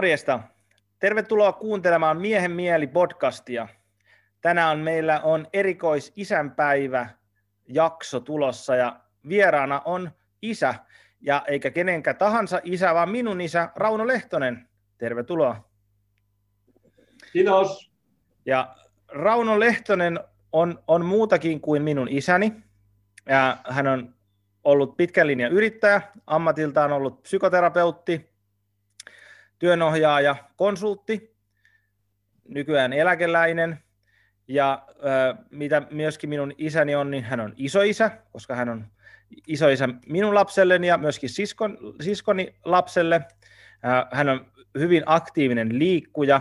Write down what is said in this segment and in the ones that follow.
Morjesta. Tervetuloa kuuntelemaan Miehen mieli podcastia. Tänään meillä on erikois isänpäivä jakso tulossa ja vieraana on isä ja eikä kenenkä tahansa isä, vaan minun isä Rauno Lehtonen. Tervetuloa. Kiitos. Ja Rauno Lehtonen on, on muutakin kuin minun isäni. Ja hän on ollut pitkän linjan yrittäjä, ammatiltaan ollut psykoterapeutti, työnohjaaja, konsultti, nykyään eläkeläinen. Ja äh, mitä myöskin minun isäni on, niin hän on isoisä, koska hän on isoisä minun lapselleni ja myöskin siskon, siskoni lapselle. Hän on hyvin aktiivinen liikkuja.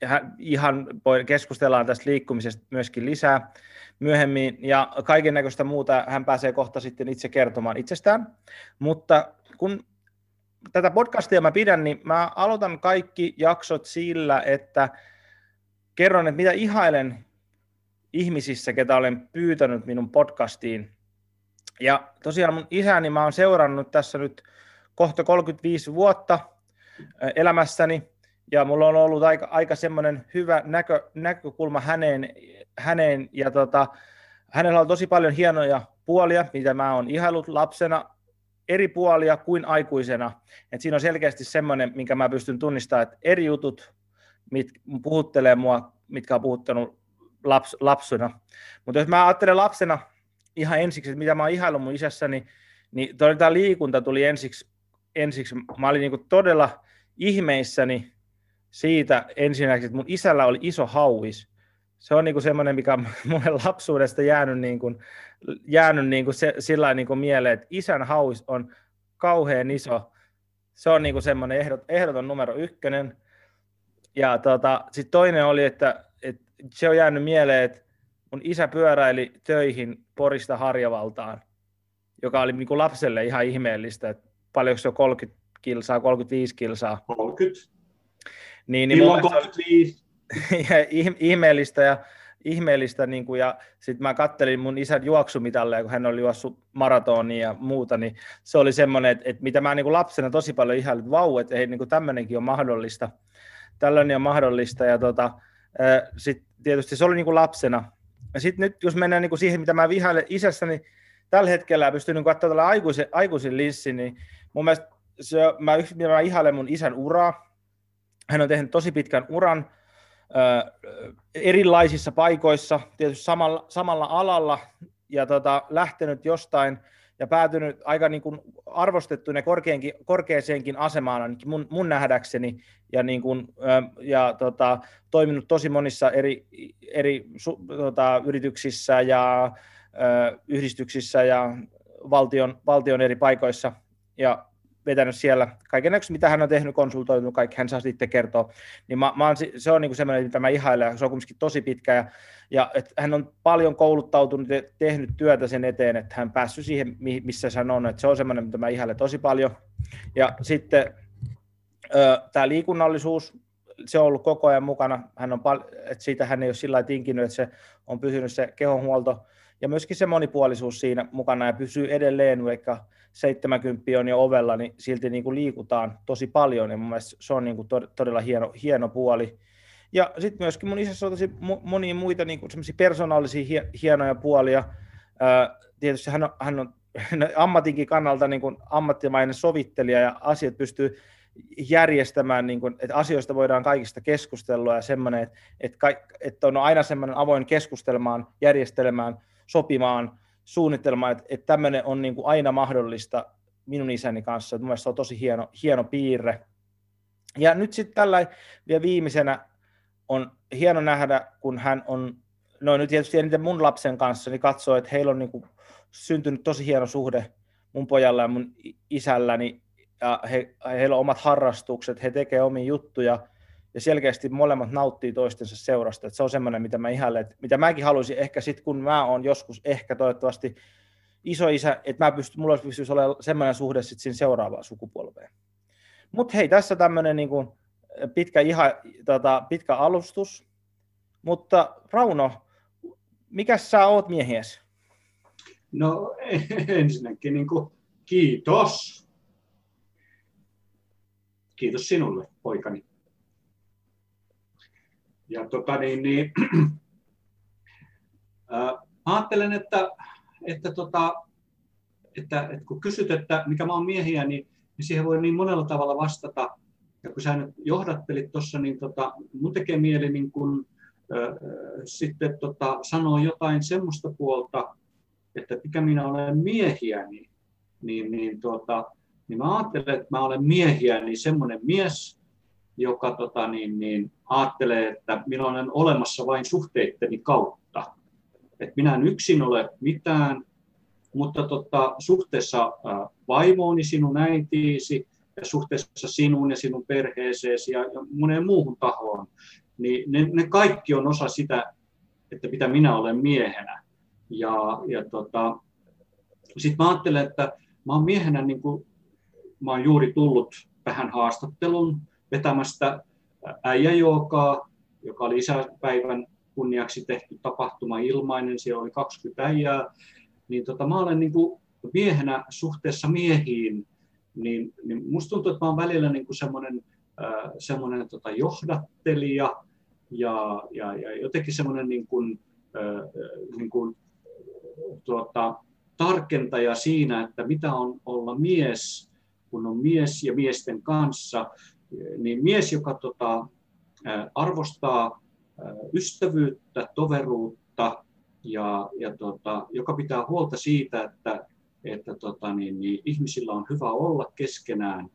Ja hän, ihan keskustellaan tästä liikkumisesta myöskin lisää myöhemmin, ja kaiken näköistä muuta hän pääsee kohta sitten itse kertomaan itsestään. Mutta kun tätä podcastia mä pidän, niin mä aloitan kaikki jaksot sillä, että kerron, että mitä ihailen ihmisissä, ketä olen pyytänyt minun podcastiin. Ja tosiaan mun isäni mä oon seurannut tässä nyt kohta 35 vuotta elämässäni, ja mulla on ollut aika, aika semmoinen hyvä näkö, näkökulma häneen, häneen ja tota, hänellä on tosi paljon hienoja puolia, mitä mä oon ihailut lapsena, eri puolia kuin aikuisena. Et siinä on selkeästi semmoinen, minkä mä pystyn tunnistamaan, että eri jutut mit, puhuttelee mua, mitkä on puhuttanut laps, lapsena. Mutta jos mä ajattelen lapsena ihan ensiksi, että mitä mä oon ihaillut mun isässäni, niin tämä liikunta tuli ensiksi, ensiksi mä olin niinku todella ihmeissäni siitä ensinnäkin, että mun isällä oli iso hauis. Se on niinku semmoinen, mikä on mulle lapsuudesta jäänyt, niinku, jäänyt niinku se, sillä niinku mieleen, että isän hauis on kauhean iso. Se on niinku semmoinen ehdot, ehdoton numero ykkönen. Ja tota, sitten toinen oli, että, että se on jäänyt mieleen, että mun isä pyöräili töihin Porista Harjavaltaan, joka oli niinku lapselle ihan ihmeellistä, että paljonko se on 30 kilsaa, 35 kilsaa. 30. Niin, niin Milloin 35? Ihmeellistä ja ihmeellistä, niin kuin, ja sitten mä kattelin mun isän juoksumitalle, kun hän oli juossut maratonia ja muuta, niin se oli semmoinen, että, että mitä mä niin kuin lapsena tosi paljon ihan, että vau, että ei, niin kuin tämmöinenkin on mahdollista, tällainen on mahdollista, ja tota, sitten tietysti se oli niin kuin lapsena. Ja sitten nyt, jos mennään niin kuin siihen, mitä mä vihailen isässäni niin tällä hetkellä, pystyn niin katsomaan tällä aikuisen, aikuisen linssin, niin mun mielestä se, mä, mä ihailen mun isän uraa, hän on tehnyt tosi pitkän uran erilaisissa paikoissa, tietysti samalla, samalla alalla, ja tota, lähtenyt jostain ja päätynyt aika niin kuin arvostettuun ja korkeaseenkin asemaan ainakin mun, mun nähdäkseni, ja, niin kuin, ja tota, toiminut tosi monissa eri, eri tota, yrityksissä ja ö, yhdistyksissä ja valtion, valtion eri paikoissa, ja vetänyt siellä kaiken mitä hän on tehnyt, konsultoinut, kaikki hän saa sitten kertoa. Niin mä, mä oon, se on niin semmoinen, mitä mä ihailen, se on kuitenkin tosi pitkä, ja, ja että hän on paljon kouluttautunut ja tehnyt työtä sen eteen, että hän päässyt siihen, missä hän on, että se on semmoinen, mitä mä ihailen tosi paljon. Ja sitten tämä liikunnallisuus, se on ollut koko ajan mukana, hän on pal- että siitä hän ei ole sillä tinkinyt, että se on pysynyt se kehonhuolto, ja myöskin se monipuolisuus siinä mukana, ja pysyy edelleen, vaikka 70 on jo ovella, niin silti niin kuin liikutaan tosi paljon, ja mun mielestä se on niin kuin todella hieno, hieno puoli. Ja sitten myöskin mun isässä on tosi monia muita niin kuin persoonallisia hienoja puolia. tietysti hän on, hän on ammatinkin kannalta niin kuin ammattimainen sovittelija, ja asiat pystyy järjestämään, niin kuin, että asioista voidaan kaikista keskustella, ja semmoinen, että, että, että on aina semmoinen avoin keskustelmaan, järjestelemään, sopimaan, suunnitelma, että, että tämmöinen on niin kuin aina mahdollista minun isäni kanssa. Mielestäni se on tosi hieno, hieno piirre. Ja nyt sitten tällä vielä viimeisenä on hieno nähdä, kun hän on, no nyt tietysti eniten mun lapsen kanssa, niin katsoo, että heillä on niin kuin syntynyt tosi hieno suhde mun pojalla ja mun isälläni, ja he, heillä on omat harrastukset, he tekevät omia juttuja, ja selkeästi molemmat nauttii toistensa seurasta. että se on semmoinen, mitä mä ihailen, mitä mäkin haluaisin ehkä sitten, kun mä oon joskus ehkä toivottavasti isoisä, että mä pysty, mulla pystyisi olemaan semmoinen suhde sitten siinä seuraavaan sukupolveen. Mutta hei, tässä tämmöinen niin kuin pitkä, iha, tota, pitkä alustus. Mutta Rauno, mikä sä oot miehies? No ensinnäkin niin kuin, kiitos kiitos sinulle, poikani. Ja tota niin, niin äh, ajattelen, että, että, tota, että, että kun kysyt, että mikä mä oon miehiä, niin, niin siihen voi niin monella tavalla vastata. Ja kun sä nyt johdattelit tuossa, niin tota, mun tekee mieli niin kun, äh, sitten tota, sanoa jotain semmoista puolta, että mikä minä olen miehiä, niin, niin, niin, tota, niin mä ajattelen, että mä olen miehiä, niin semmoinen mies, joka tota, niin, niin, ajattelee, että minä olen olemassa vain suhteitteni kautta. Että minä en yksin ole mitään, mutta tota, suhteessa vaimooni, sinun äitiisi, ja suhteessa sinuun ja sinun perheeseesi ja, moneen muuhun tahoon, niin ne, ne kaikki on osa sitä, että mitä minä olen miehenä. Ja, ja tota, sitten mä ajattelen, että mä oon miehenä, niin kuin, mä oon juuri tullut tähän haastattelun vetämästä äijäjookaa, joka oli isäpäivän kunniaksi tehty tapahtuma ilmainen, siellä oli 20 äijää, niin tota, mä olen niin kuin miehenä suhteessa miehiin, niin, niin musta tuntuu, että mä olen välillä niin kuin semmoinen, äh, semmoinen tota, johdattelija ja, ja, ja jotenkin semmoinen niin kuin, äh, niin kuin, tuota, tarkentaja siinä, että mitä on olla mies, kun on mies ja miesten kanssa, niin mies, joka tota, arvostaa ystävyyttä, toveruutta ja, ja tota, joka pitää huolta siitä, että, että tota, niin, niin, ihmisillä on hyvä olla keskenään.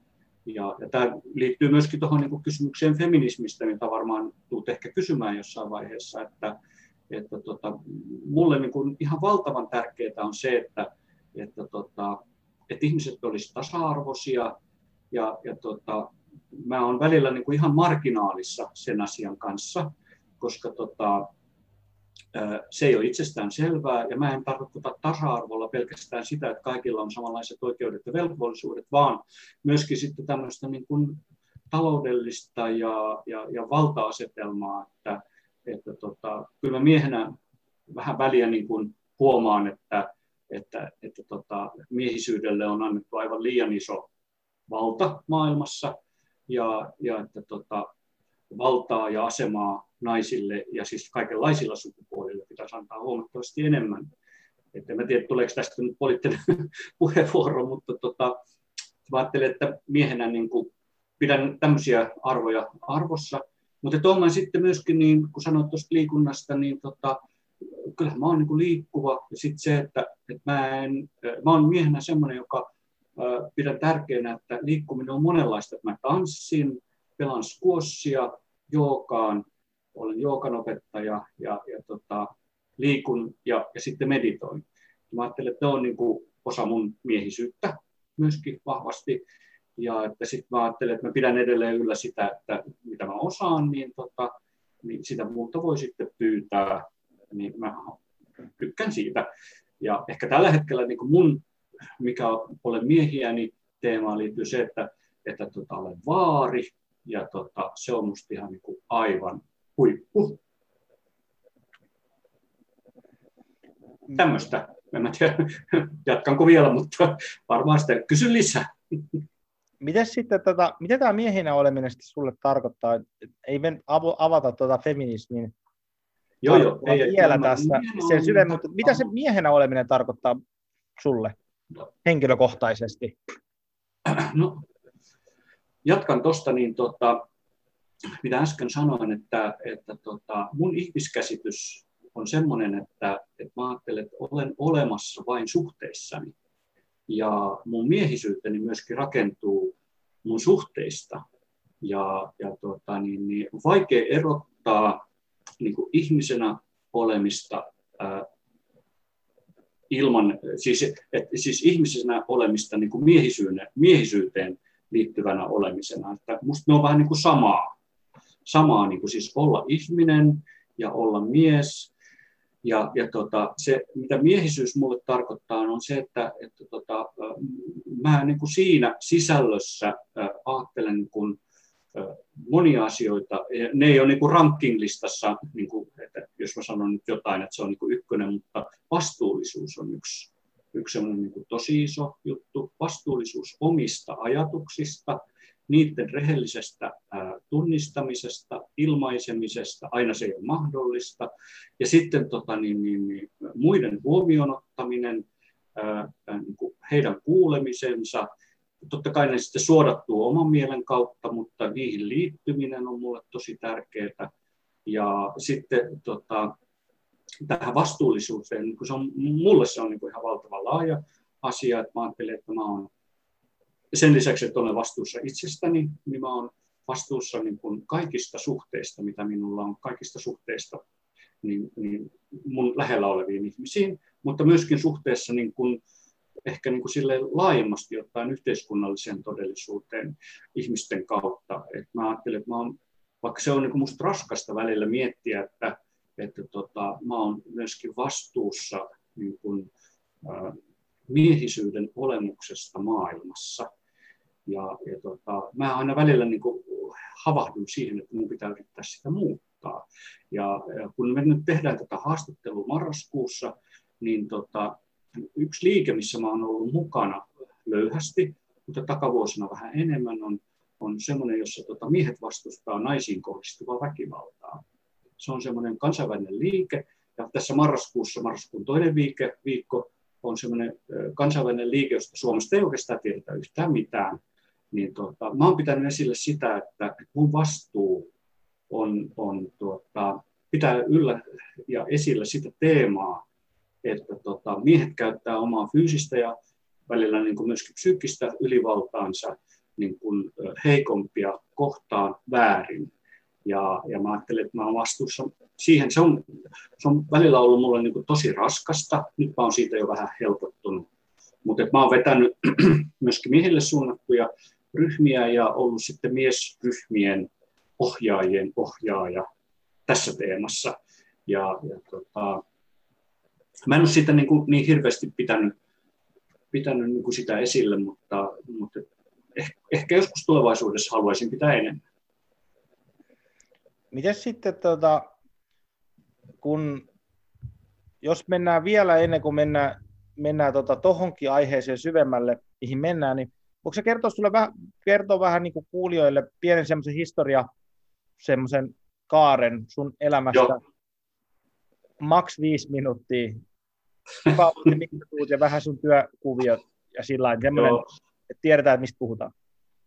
Ja, ja tämä liittyy myöskin tuohon niin kysymykseen feminismistä, mitä varmaan tulet ehkä kysymään jossain vaiheessa, että, että tota, mulle niin kuin ihan valtavan tärkeää on se, että, että, tota, että ihmiset olisivat tasa-arvoisia ja, ja tota, mä olen välillä niin kuin ihan marginaalissa sen asian kanssa, koska tota, se ei ole itsestään selvää, ja mä en tarkoita tasa-arvolla pelkästään sitä, että kaikilla on samanlaiset oikeudet ja velvollisuudet, vaan myöskin sitten tämmöistä niin kuin taloudellista ja, ja, ja valta-asetelmaa, että, että tota, kyllä mä miehenä vähän väliä niin kuin huomaan, että, että, että tota, miehisyydelle on annettu aivan liian iso valta maailmassa, ja, ja että tota, valtaa ja asemaa naisille ja siis kaikenlaisilla sukupuolilla pitäisi antaa huomattavasti enemmän. Että en tiedä, tuleeko tästä nyt poliittinen puheenvuoro, mutta tota, ajattelen, että miehenä niin kuin pidän tämmöisiä arvoja arvossa. Mutta tuomaan sitten myöskin, niin, kun sanoit tuosta liikunnasta, niin tota, kyllähän mä oon niin kuin liikkuva. Ja sitten se, että, että mä, en, mä oon miehenä semmoinen, joka pidän tärkeänä, että liikkuminen on monenlaista. Mä tanssin, pelaan squashia, jookaan, olen jookan opettaja ja, ja tota, liikun ja, ja sitten meditoin. Mä ajattelen, että ne on niin kuin osa mun miehisyyttä myöskin vahvasti. Ja että sitten mä ajattelen, että mä pidän edelleen yllä sitä, että mitä mä osaan, niin, tota, niin sitä muuta voi sitten pyytää. Niin mä tykkään siitä. Ja ehkä tällä hetkellä niin kuin mun mikä olen miehiä, niin teemaan liittyy se, että, että tota, olen vaari, ja tota, se on musta ihan niin kuin aivan huippu. Tämmöistä. En mä tiedä, jatkanko vielä, mutta varmaan sitä kysyn lisää. Miten sitten, tota, mitä tämä miehinä oleminen sitten sulle tarkoittaa? Ei me avata tuota feminismin Joo, joo. Ei, vielä tässä sen syvemmin, mutta mitä se miehenä oleminen tarkoittaa sulle? Henkilökohtaisesti? No, jatkan tuosta, niin tota, mitä äsken sanoin, että, että tota, mun ihmiskäsitys on sellainen, että, että mä ajattelen, että olen olemassa vain suhteissani. Ja mun miehisyyteni myöskin rakentuu mun suhteista. Ja, ja tota, niin, niin, vaikea erottaa niin kuin ihmisenä olemista ilman, siis, et, siis ihmisenä olemista niin kuin miehisyyteen, liittyvänä olemisena. Että musta ne on vähän niin kuin samaa. Samaa, niin kuin siis olla ihminen ja olla mies. Ja, ja tota, se, mitä miehisyys mulle tarkoittaa, on se, että, että tota, mä niin kuin siinä sisällössä ajattelen niin kuin, monia asioita. Ne ei ole niin ranking-listassa, niin kuin, jos mä sanon nyt jotain, että se on niin kuin ykkönen, mutta vastuullisuus on yksi, yksi niin kuin tosi iso juttu. Vastuullisuus omista ajatuksista niiden rehellisestä tunnistamisesta, ilmaisemisesta, aina se ei ole mahdollista, ja sitten tota, niin, niin, niin, muiden huomioon ottaminen, niin heidän kuulemisensa, totta kai ne sitten suodattuu oman mielen kautta, mutta niihin liittyminen on mulle tosi tärkeää, ja sitten tota, tähän vastuullisuuteen, niin se on, mulle se on niin kuin ihan valtavan laaja asia, että mä ajattelen, että mä olen sen lisäksi, että olen vastuussa itsestäni, niin mä olen vastuussa niin kuin kaikista suhteista, mitä minulla on, kaikista suhteista niin, niin mun lähellä oleviin ihmisiin, mutta myöskin suhteessa niin kuin, ehkä niin kuin sille laajemmasti ottaen yhteiskunnalliseen todellisuuteen ihmisten kautta. Et mä ajattelen, että mä olen, vaikka se on niin kuin musta raskasta välillä miettiä, että, että tota, mä olen myöskin vastuussa niin kuin, äh, miehisyyden olemuksesta maailmassa. Ja, ja tota, mä aina välillä niin kuin havahdun siihen, että minun pitää yrittää sitä muuttaa. Ja, ja kun me nyt tehdään tätä haastattelua marraskuussa, niin tota, yksi liike, missä mä olen ollut mukana löyhästi, mutta takavuosina vähän enemmän, on, on semmoinen, jossa tota, miehet vastustaa naisiin kohdistuvaa väkivaltaa. Se on semmoinen kansainvälinen liike, ja tässä marraskuussa, marraskuun toinen viike, viikko, on semmoinen kansainvälinen liike, josta Suomesta ei oikeastaan tiedetä yhtään mitään, niin tuota, mä oon pitänyt esille sitä, että mun vastuu on, on tuota, pitää yllä ja esillä sitä teemaa, että tota, miehet käyttää omaa fyysistä ja välillä niin kuin myöskin psyykkistä ylivaltaansa niin kuin heikompia kohtaan väärin. Ja, ja mä ajattelen, että mä olen vastuussa siihen. Se on, se on välillä ollut mulle niin kuin tosi raskasta. Nyt mä oon siitä jo vähän helpottunut. Mutta mä oon vetänyt myöskin miehille suunnattuja ryhmiä ja ollut sitten miesryhmien ohjaajien ohjaaja tässä teemassa. Ja, ja tota, mä en ole sitä niin, kuin, niin hirveästi pitänyt, pitänyt niin kuin sitä esille, mutta, mutta ehkä, ehkä joskus tulevaisuudessa haluaisin pitää enemmän. Miten sitten, tuota, kun, jos mennään vielä ennen kuin mennään, mennään tuota, tohonkin aiheeseen syvemmälle, mihin mennään, niin voiko se kertoa sulle vähän, kertoa vähän niin kuin kuulijoille pienen semmoisen historia, semmoisen kaaren sun elämästä, Joo. maks viisi minuuttia, ja vähän sun työkuviot ja sillä tavalla, että tiedetään, että mistä puhutaan.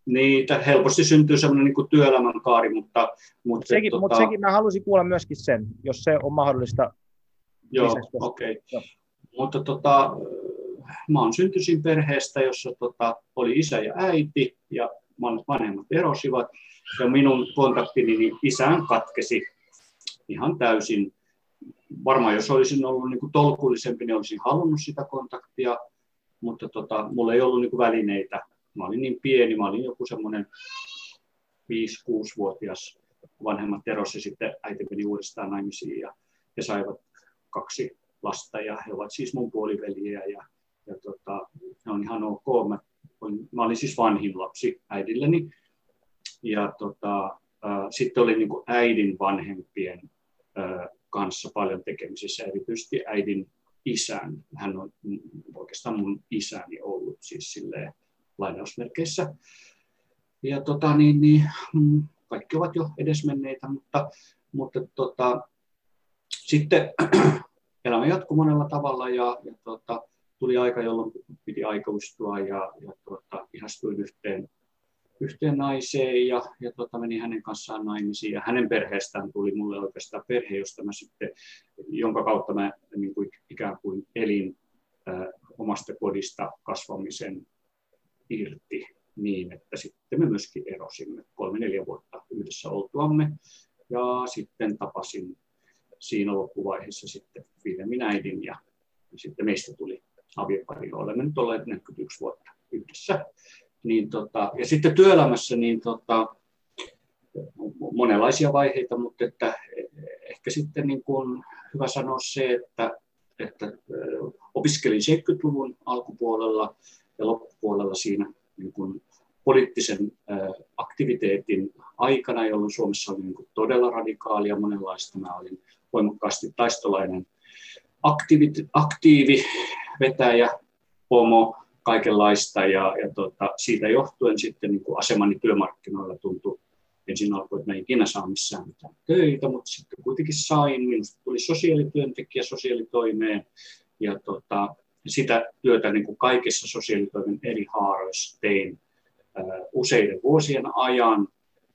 Niin, helposti syntyy semmoinen niin työelämän kaari, mutta... mutta sekin, tota... mutta sekin mä halusin kuulla myöskin sen, jos se on mahdollista. Joo, okei. Okay. Mutta tota, mä oon syntyisin perheestä, jossa tota, oli isä ja äiti ja vanhemmat erosivat. Ja minun kontaktini niin isään katkesi ihan täysin. Varmaan jos olisin ollut niin kuin tolkullisempi, niin olisin halunnut sitä kontaktia, mutta tota, mulla ei ollut niin kuin välineitä. Mä olin niin pieni, mä olin joku semmoinen 5-6-vuotias vanhemmat erosi sitten äiti meni uudestaan naimisiin ja he saivat kaksi lasta ja he ovat siis mun puoliveljiä ja ja tota, ne on ihan ok. Mä, mä olin siis vanhin lapsi äidilleni. Ja tota, äh, sitten olin niin kuin äidin vanhempien äh, kanssa paljon tekemisissä, erityisesti äidin isän. Hän on oikeastaan mun isäni ollut siis silleen lainausmerkeissä. Ja tota, niin, niin, mm, kaikki ovat jo edesmenneitä, mutta, mutta tota, sitten elämä jatkuu monella tavalla ja, ja tota, tuli aika, jolloin piti aikaistua ja, ja tuota, ihastuin yhteen, yhteen naiseen ja, ja tuota, menin hänen kanssaan naimisiin. Ja hänen perheestään tuli mulle oikeastaan perhe, josta mä sitten, jonka kautta mä niin kuin, ikään kuin elin äh, omasta kodista kasvamisen irti niin, että sitten me myöskin erosimme kolme-neljä vuotta yhdessä oltuamme. Ja sitten tapasin siinä loppuvaiheessa sitten Vilhelmin äidin ja sitten meistä tuli aviopari. Olemme nyt olleet 41 vuotta yhdessä. Niin tota, ja sitten työelämässä niin tota, monenlaisia vaiheita, mutta että ehkä sitten niin kuin hyvä sanoa se, että, että opiskelin 70-luvun alkupuolella ja loppupuolella siinä niin kuin poliittisen aktiviteetin aikana, jolloin Suomessa oli niin kuin todella radikaalia monenlaista. Mä olin voimakkaasti taistolainen aktiivi, aktiivi vetäjä, pomo kaikenlaista ja, ja tota, siitä johtuen sitten niin kuin asemani työmarkkinoilla tuntui ensin alkoi, että mä en ikinä saa missään mitään töitä, mutta sitten kuitenkin sain. Minusta tuli sosiaalityöntekijä sosiaalitoimeen ja tota, sitä työtä niin kuin kaikissa sosiaalitoimen eri haaroissa tein ää, useiden vuosien ajan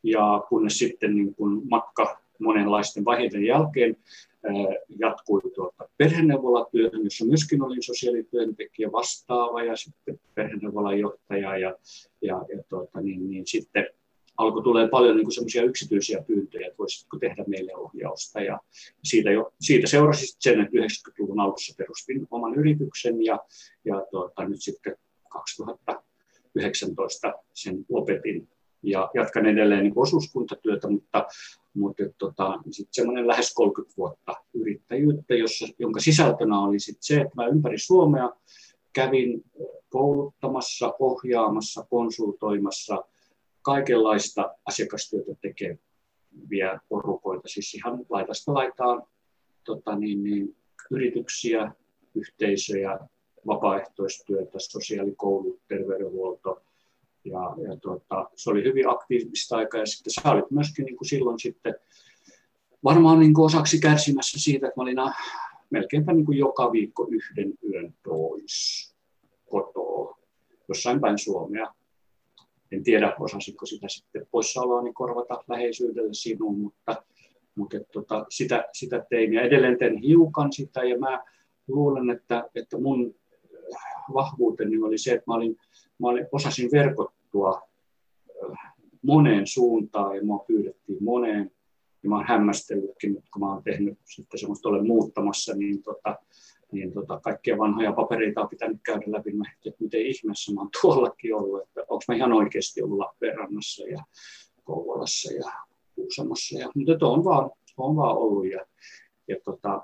ja kunnes sitten niin kuin matka monenlaisten vaiheiden jälkeen jatkui tuota perheneuvolatyöhön, jossa myöskin olin sosiaalityöntekijä vastaava ja sitten perheneuvolan johtaja ja, ja, ja tuota, niin, niin sitten alkoi tulee paljon niin semmoisia yksityisiä pyyntöjä, että voisitko tehdä meille ohjausta. Ja siitä, jo, siitä seurasi sen, että 90-luvun alussa perustin oman yrityksen ja, ja tuota, nyt sitten 2019 sen lopetin ja jatkan edelleen niin osuuskuntatyötä, mutta, mutta tota, sitten semmoinen lähes 30 vuotta yrittäjyyttä, jossa, jonka sisältönä oli sit se, että mä ympäri Suomea kävin kouluttamassa, ohjaamassa, konsultoimassa kaikenlaista asiakastyötä tekeviä porukoita, siis ihan laitasta laitaan tota niin, niin, yrityksiä, yhteisöjä, vapaaehtoistyötä, sosiaalikoulut, terveydenhuolto, ja, ja tuota, se oli hyvin aktiivista aikaa. Ja sitten sä olit myöskin niin kuin silloin sitten varmaan niin kuin osaksi kärsimässä siitä, että mä olin äh, melkeinpä niin kuin joka viikko yhden yön pois kotoa jossain päin Suomea. En tiedä, osasitko sitä sitten poissaoloani korvata läheisyydellä sinuun, mutta, mutta et, tota, sitä, sitä tein. Ja edelleen teen hiukan sitä. Ja mä luulen, että, että mun vahvuuteni oli se, että mä, olin, mä olin, osasin verkottua moneen suuntaan ja mua pyydettiin moneen. Ja mä oon hämmästellytkin, kun mä oon tehnyt sitten semmoista olen muuttamassa, niin, tota, niin tota, kaikkia vanhoja papereita on pitänyt käydä läpi. Mä että miten ihmeessä mä oon tuollakin ollut, että onko mä ihan oikeasti ollut Lappeenrannassa ja Kouvolassa ja Kuusamossa. Ja, mutta on vaan, on vaan ollut. Ja, ja tota,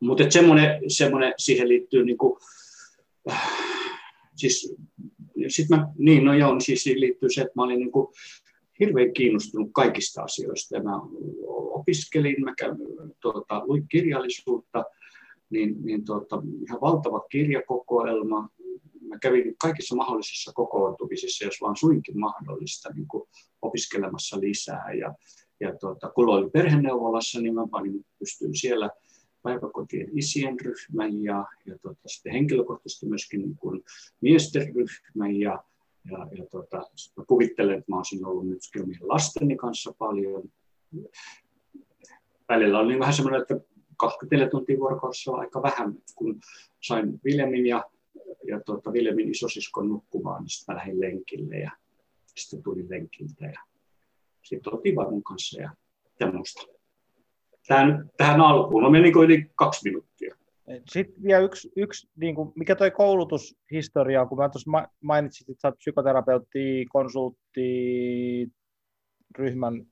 mutta semmoinen, semmoinen, siihen liittyy niin kuin, siis, sit mä, niin no joo, niin siis siihen liittyy se, että mä olin niin kuin hirveän kiinnostunut kaikista asioista. Ja mä opiskelin, mä käyn, tuota, luin kirjallisuutta, niin, niin tuota, ihan valtava kirjakokoelma. Mä kävin kaikissa mahdollisissa kokoontumisissa, jos vaan suinkin mahdollista, niin kuin opiskelemassa lisää. Ja, ja tuota, kun olin perheneuvolassa, niin mä panin pystyyn siellä päiväkotien isien ryhmä ja, ja tota, sitten henkilökohtaisesti myöskin niin kuin miesten ryhmä ja, ja, ja tota, mä kuvittelen, että mä olisin ollut nyt omien lasteni kanssa paljon. Välillä oli vähän semmoinen, että 24 tuntia vuorokaudessa on aika vähän, kun sain Viljamin ja, ja tuota, Viljamin isosiskon nukkumaan, niin sitten lähdin lenkille ja sitten tulin lenkiltä ja sitten oltiin vaimon kanssa ja tämmöistä tähän, tähän alkuun. No meni yli kaksi minuuttia. Sitten vielä yksi, yksi niin kuin, mikä toi koulutushistoria on, kun mä tuossa mainitsin, että sä oot psykoterapeutti, konsultti, ryhmän,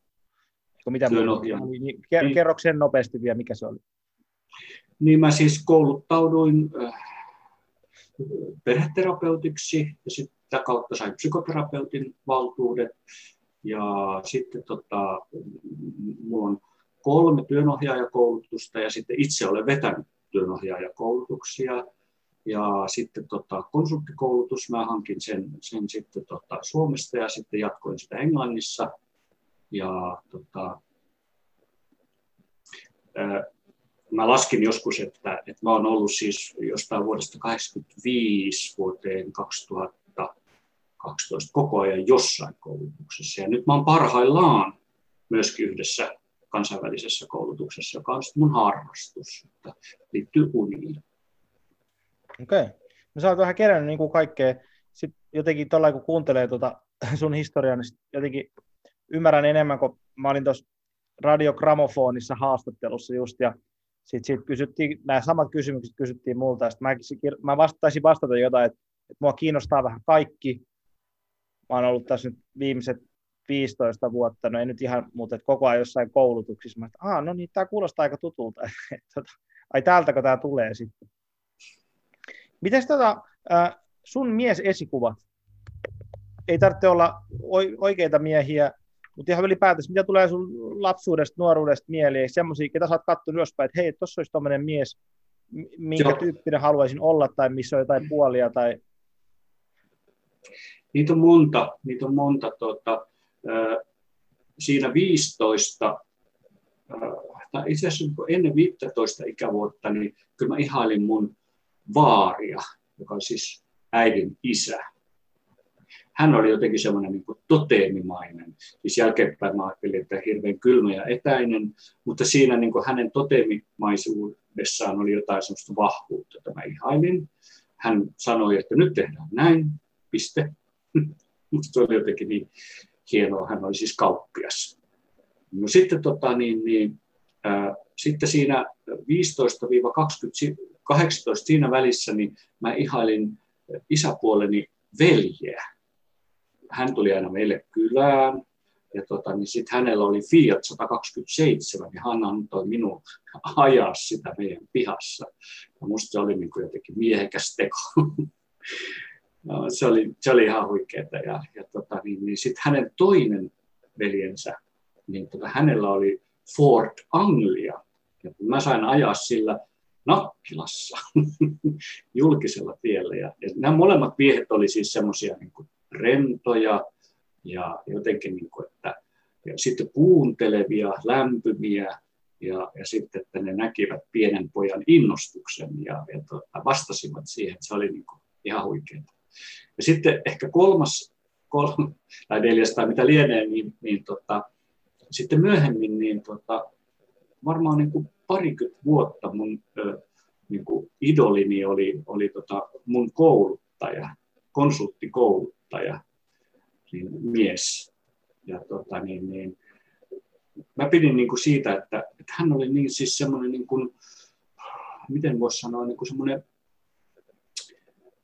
mitä muuta, niin, niin, kerro sen nopeasti vielä, mikä se oli. Niin mä siis kouluttauduin äh, perheterapeutiksi ja sitä kautta sain psykoterapeutin valtuudet. Ja sitten tota, mulla on kolme työnohjaajakoulutusta ja sitten itse olen vetänyt työnohjaajakoulutuksia. Ja sitten tota, konsulttikoulutus, mä hankin sen, sen sitten tota, Suomesta ja sitten jatkoin sitä Englannissa. Ja tota, ää, mä laskin joskus, että, että mä oon ollut siis jostain vuodesta 1985 vuoteen 2012 koko ajan jossain koulutuksessa. Ja nyt mä oon parhaillaan myöskin yhdessä kansainvälisessä koulutuksessa, joka on mun harrastus, että liittyy uniin. Okei. Okay. No sä oot vähän kerännyt niin kuin kaikkea. Sitten jotenkin tuolla kun kuuntelee tuota sun historiaa, niin jotenkin ymmärrän enemmän, kun mä olin tuossa radiogramofonissa haastattelussa just, ja sitten sit kysyttiin, nämä samat kysymykset kysyttiin multa, ja mä, mä vastaisin vastata jotain, että, että mua kiinnostaa vähän kaikki. Mä oon ollut tässä nyt viimeiset 15 vuotta, no ei nyt ihan, mutta että koko ajan jossain koulutuksissa. Mä että, Aa, no niin, tämä kuulostaa aika tutulta. Tota, ai täältäkö tämä tulee sitten? Miten tota, sun mies esikuva? Ei tarvitse olla oikeita miehiä, mutta ihan ylipäätänsä, mitä tulee sun lapsuudesta, nuoruudesta mieliin, semmoisia, ketä sä oot katsonut ylöspäin, että hei, tuossa olisi tuommoinen mies, minkä Joo. tyyppinen haluaisin olla, tai missä on jotain puolia, tai Niitä on monta, niitä on monta tuota, siinä 15, tai itse asiassa niin ennen 15 ikävuotta, niin kyllä mä ihailin mun vaaria, joka on siis äidin isä. Hän oli jotenkin semmoinen niin toteemimainen. Siis jälkeenpäin mä ajattelin, että hirveän kylmä ja etäinen, mutta siinä niin kuin hänen toteemimaisuudessaan oli jotain semmoista vahvuutta, jota mä ihailin. Hän sanoi, että nyt tehdään näin, piste. Musta se oli jotenkin niin hienoa. Hän oli siis kauppias. No sitten, tota, niin, niin, ää, sitten siinä 15-18 siinä välissä niin mä ihailin isäpuoleni veljeä. Hän tuli aina meille kylään, ja tota, niin sitten hänellä oli Fiat 127, ja hän antoi minun ajaa sitä meidän pihassa. Ja musta se oli niin jotenkin miehekäs teko. no, se, oli, se oli ihan huikeeta. Ja, ja tota, niin, niin sitten hänen toinen veljensä, niin tota, hänellä oli Ford Anglia. Ja mä sain ajaa sillä Nakkilassa julkisella tiellä. Ja, ja nämä molemmat miehet oli siis semmoisia niin rentoja ja jotenkin, niin kuin, että ja sitten kuuntelevia, lämpimiä ja, ja sitten, että ne näkivät pienen pojan innostuksen ja, ja tota, vastasivat siihen, se oli niin kuin ihan huikeaa. Ja sitten ehkä kolmas, kolmas tai neljäs tai mitä lienee, niin, niin tota, sitten myöhemmin niin tota, varmaan niin kuin parikymmentä vuotta mun ö, niin kuin idolini oli, oli tota mun kouluttaja, konsulttikouluttaja, niin mies. Ja tota, niin, niin, mä pidin niin kuin siitä, että, että hän oli niin siis semmoinen, niin kuin, miten voisi sanoa, niin kuin semmoinen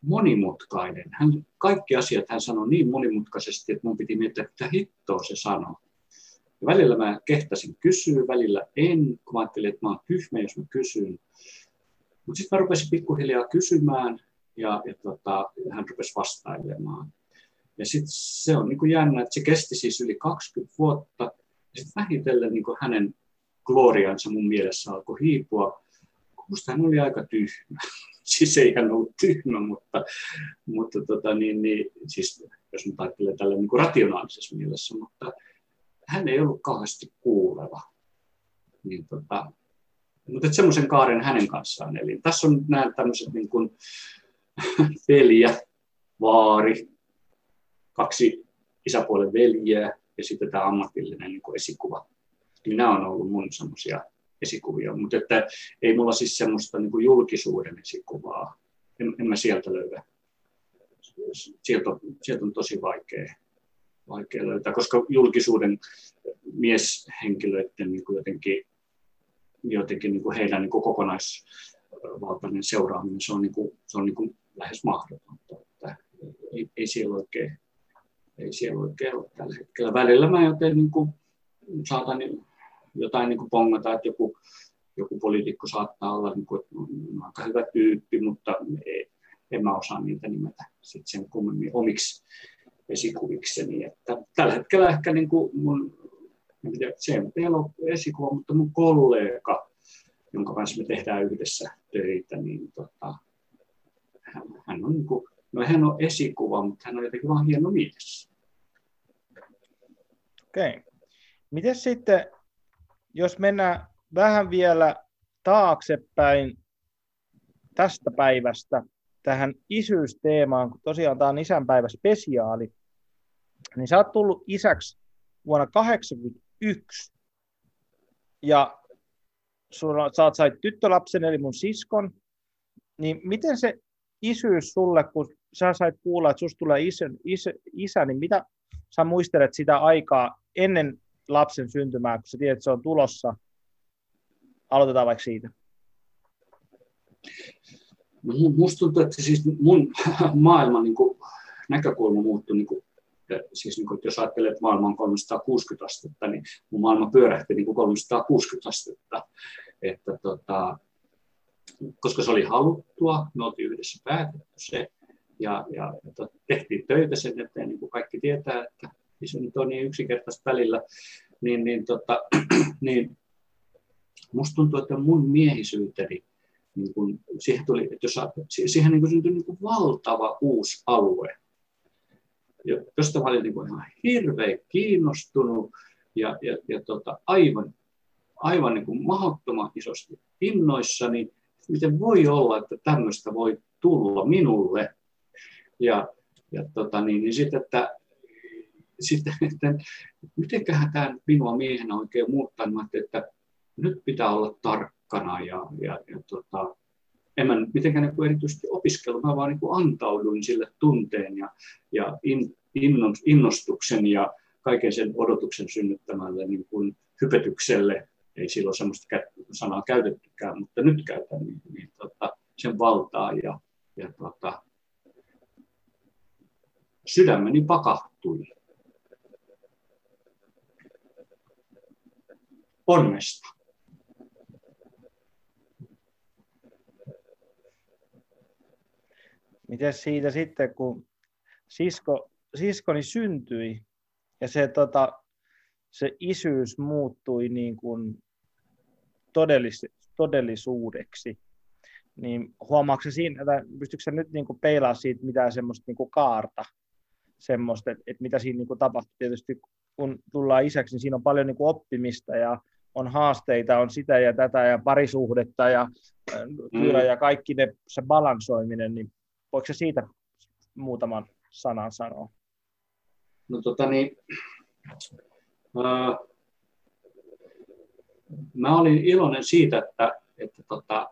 monimutkainen. Hän, kaikki asiat hän sanoi niin monimutkaisesti, että mun piti miettiä, että hittoa se sanoo. Ja välillä mä kehtasin kysyä, välillä en, kun mä ajattelin, että mä oon tyhmä, jos mä kysyn. Mutta sitten mä rupesin pikkuhiljaa kysymään ja, ja tota, hän rupesi vastailemaan. Ja sitten se on niin jännä, että se kesti siis yli 20 vuotta. Ja sitten vähitellen niin hänen gloriansa mun mielessä alkoi hiipua. Musta hän oli aika tyhmä. Siis ei hän ollut tyhmä, mutta, mutta tota, niin, niin, siis, jos nyt ajattelee tällä niin rationaalisessa mielessä, mutta hän ei ollut kauheasti kuuleva. Niin, tota, mutta semmoisen kaaren hänen kanssaan. Eli tässä on nämä tämmöiset niin kuin veliä, vaari, kaksi isäpuolen veljeä ja sitten tämä ammatillinen niin esikuva. Niin nämä on ollut mun semmoisia esikuvia, mutta että ei mulla siis semmoista niin kuin julkisuuden esikuvaa. En, en mä sieltä löydä. Sieltä on, sieltä on tosi vaikea, vaikea löytää, koska julkisuuden mieshenkilöiden niin kuin jotenkin, jotenkin niin kuin heidän niin kuin kokonaisvaltainen seuraaminen, se on, niin kuin, se on niin kuin lähes mahdotonta. Että ei, ei siellä oikein ei siellä oikein ole tällä hetkellä. Välillä mä joten niin kuin, saatan jotain niin kuin pongata, että joku, joku poliitikko saattaa olla niin kuin, aika hyvä tyyppi, mutta ei, en mä osaa niitä nimetä sit sen kummemmin omiksi esikuvikseni. Että tällä hetkellä ehkä niin kuin mun, tiedä, se ei ole esikuva, mutta mun kollega, jonka kanssa me tehdään yhdessä töitä, niin tota, hän, hän on niin kuin, No hän on esikuva, mutta hän on jotenkin vaan hieno mies. Okei. Okay. Miten sitten, jos mennään vähän vielä taaksepäin tästä päivästä tähän isyysteemaan, kun tosiaan tämä on isänpäivä spesiaali, niin sä oot tullut isäksi vuonna 1981 ja sä oot sait tyttölapsen eli mun siskon, niin miten se isyys sulle, kun sä sait kuulla, että susta tulee isä, isä, isä, niin mitä sä muistelet sitä aikaa ennen lapsen syntymää, kun sä tiedät, että se on tulossa? Aloitetaan vaikka siitä. No, musta tuntuu, että siis mun maailman niin kuin, näkökulma muuttui, niin kuin, siis niin kuin, jos ajattelee, että maailma on 360 astetta, niin mun maailma pyörähti niin kuin 360 astetta. Että, tota, koska se oli haluttua, me oltiin yhdessä päätetty se, ja, ja että tehtiin töitä sen eteen, niin kuin kaikki tietää, että se nyt on niin yksinkertaista välillä, niin, niin, tota, niin musta tuntuu, että mun miehisyyteni, niin kun siihen, tuli, että jos, siihen niin syntyi niin kuin valtava uusi alue. josta mä olin niin kuin ihan hirveän kiinnostunut ja, ja, ja tota, aivan, aivan niin kuin mahdottoman isosti innoissani, miten voi olla, että tämmöistä voi tulla minulle. Ja, ja tota, niin, niin sitten, että sitten, että mitenköhän tämä minua miehenä oikein muuttaa, niin että nyt pitää olla tarkkana ja, ja, ja tota, en mä mitenkään niin erityisesti opiskellut, mä vaan niin antauduin sille tunteen ja, ja in, innostuksen ja kaiken sen odotuksen synnyttämälle niin kuin hypetykselle, ei silloin sellaista sanaa käytettykään, mutta nyt käytän niin, niin tota, sen valtaa ja, ja tota, sydämeni pakahtui. Onnesta. Miten siitä sitten, kun sisko, siskoni syntyi ja se, tota, se isyys muuttui niin kuin todellis, todellisuudeksi, niin huomaatko siinä, että pystytkö nyt niin kuin peilaa siitä mitään semmoista niin kuin kaarta, semmoista, että, että mitä siinä niin kuin tapahtui. Tietysti kun tullaan isäksi, niin siinä on paljon niin kuin oppimista ja on haasteita, on sitä ja tätä ja parisuhdetta ja työ mm. ja kaikki ne, se balansoiminen, niin voiko se siitä muutaman sanan sanoa? No tota niin, ää, mä olin iloinen siitä, että, että tota,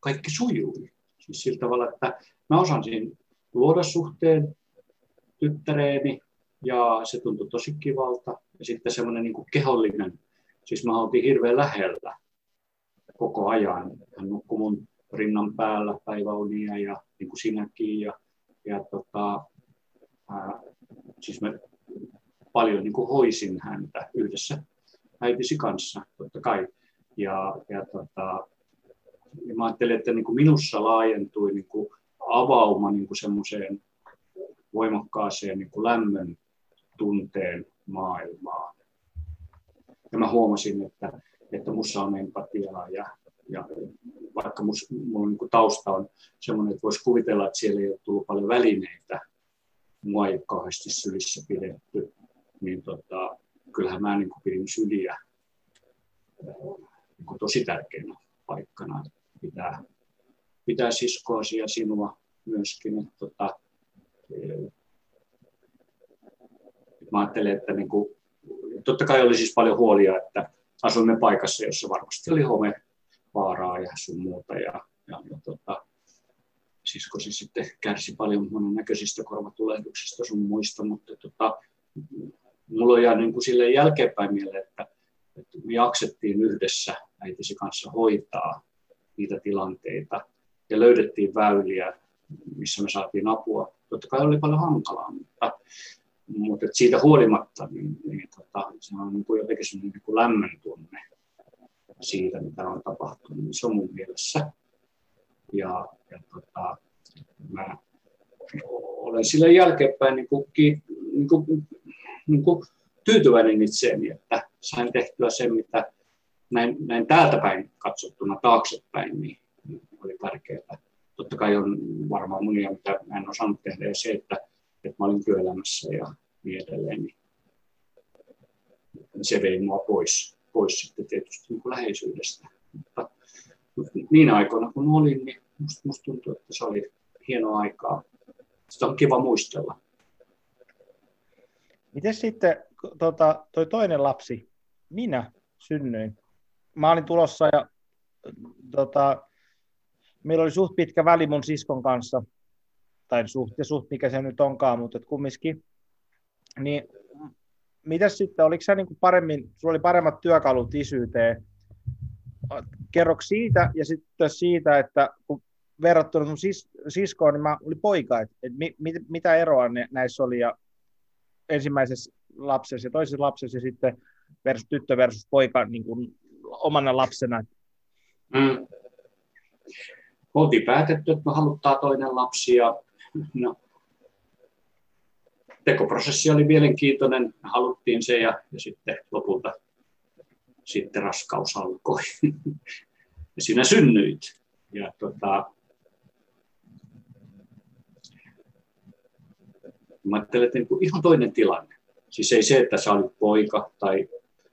kaikki sujui. Siis sillä tavalla, että mä osasin luoda suhteen tyttäreeni ja se tuntui tosi kivalta. Ja sitten semmoinen niin kehollinen, siis mä oltiin hirveän lähellä koko ajan. Hän nukkui mun rinnan päällä päiväunia ja niin kuin sinäkin. Ja, ja tota, ää, siis mä paljon niin kuin hoisin häntä yhdessä äitisi kanssa, totta kai. Ja, ja, tota, ja mä ajattelin, että niin kuin minussa laajentui niin kuin avauma niin kuin semmoiseen voimakkaaseen niin kuin lämmön tunteen maailmaan. Ja mä huomasin, että, että mussa on empatiaa ja, ja vaikka mus, mun niin tausta on sellainen, että voisi kuvitella, että siellä ei ole tullut paljon välineitä, mua ei ole kauheasti sylissä pidetty, niin tota, kyllähän mä niin pidin syliä niin tosi tärkeänä paikkana. Pitää, pitää siskoasi ja sinua myöskin. Että, tota, mä ajattelen, että niin kuin, totta kai oli siis paljon huolia, että asuimme paikassa, jossa varmasti oli homevaaraa ja sun muuta. Ja, ja, ja tota, siskosi sitten kärsi paljon monennäköisistä korvatulehduksista sun muista, mutta tota, mulla jäänyt niin kuin sille jälkeenpäin mieleen, että, että me jaksettiin yhdessä äitisi kanssa hoitaa niitä tilanteita ja löydettiin väyliä, missä me saatiin apua. Totta kai oli paljon hankalaa, mutta, mutta siitä huolimatta niin, niin tota, se on niin kuin jotenkin sellainen niin kuin lämmön tunne siitä, mitä on tapahtunut. Niin se on mun mielessä. Ja, ja tota, mä olen sille jälkeenpäin niin kuin, niin kuin, niin kuin tyytyväinen itseeni, että sain tehtyä sen, mitä näin, näin täältä päin katsottuna taaksepäin, niin, oli tärkeää. Totta kai on varmaan monia, mitä en osannut tehdä, ja se, että, että mä olin työelämässä ja niin edelleen, niin se vei mua pois, pois sitten tietysti niin kuin läheisyydestä. Mutta, mutta niin aikoina kun olin, niin musta, musta tuntui, että se oli hienoa aikaa. Sitä on kiva muistella. Miten sitten tota, toi toinen lapsi, minä synnyin. Mä olin tulossa ja tota, meillä oli suht pitkä väli mun siskon kanssa, tai suht suht, mikä se nyt onkaan, mutta kumminkin. Niin mitäs sitten, oliko sä niin paremmin, sulla oli paremmat työkalut isyyteen, kerro siitä ja sitten siitä, että kun verrattuna sun sis, siskoon, niin mä olin poika, että, että mit, mit, mitä eroa ne, näissä oli ja ensimmäisessä lapsessa ja toisessa lapsessa ja sitten versus tyttö versus poika niin kuin omana lapsena. Mm. Oltiin päätetty, että me haluttaa toinen lapsi ja no, tekoprosessi oli mielenkiintoinen, haluttiin se ja, ja sitten lopulta sitten raskaus alkoi. ja sinä synnyit. Ja tota, Mä ajattelen, että niin ihan toinen tilanne. Siis ei se, että sä olit poika tai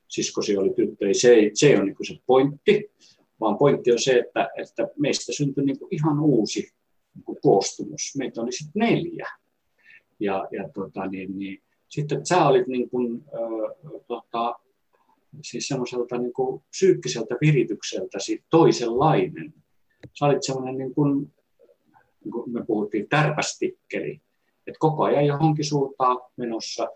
siskosi oli tyttö, ei, se, ei, se ei ole niin se pointti, vaan pointti on se, että, että meistä syntyi niin ihan uusi koostumus. Meitä oli sitten neljä. Ja, ja tota, niin, niin, sitten sä olit niin kuin, äh, tota, siis semmoiselta niin kuin psyykkiseltä viritykseltä toisenlainen. Sä olit semmoinen, niin kuin, niin kuin me puhuttiin, tärpästikkeli, että koko ajan johonkin suuntaan menossa.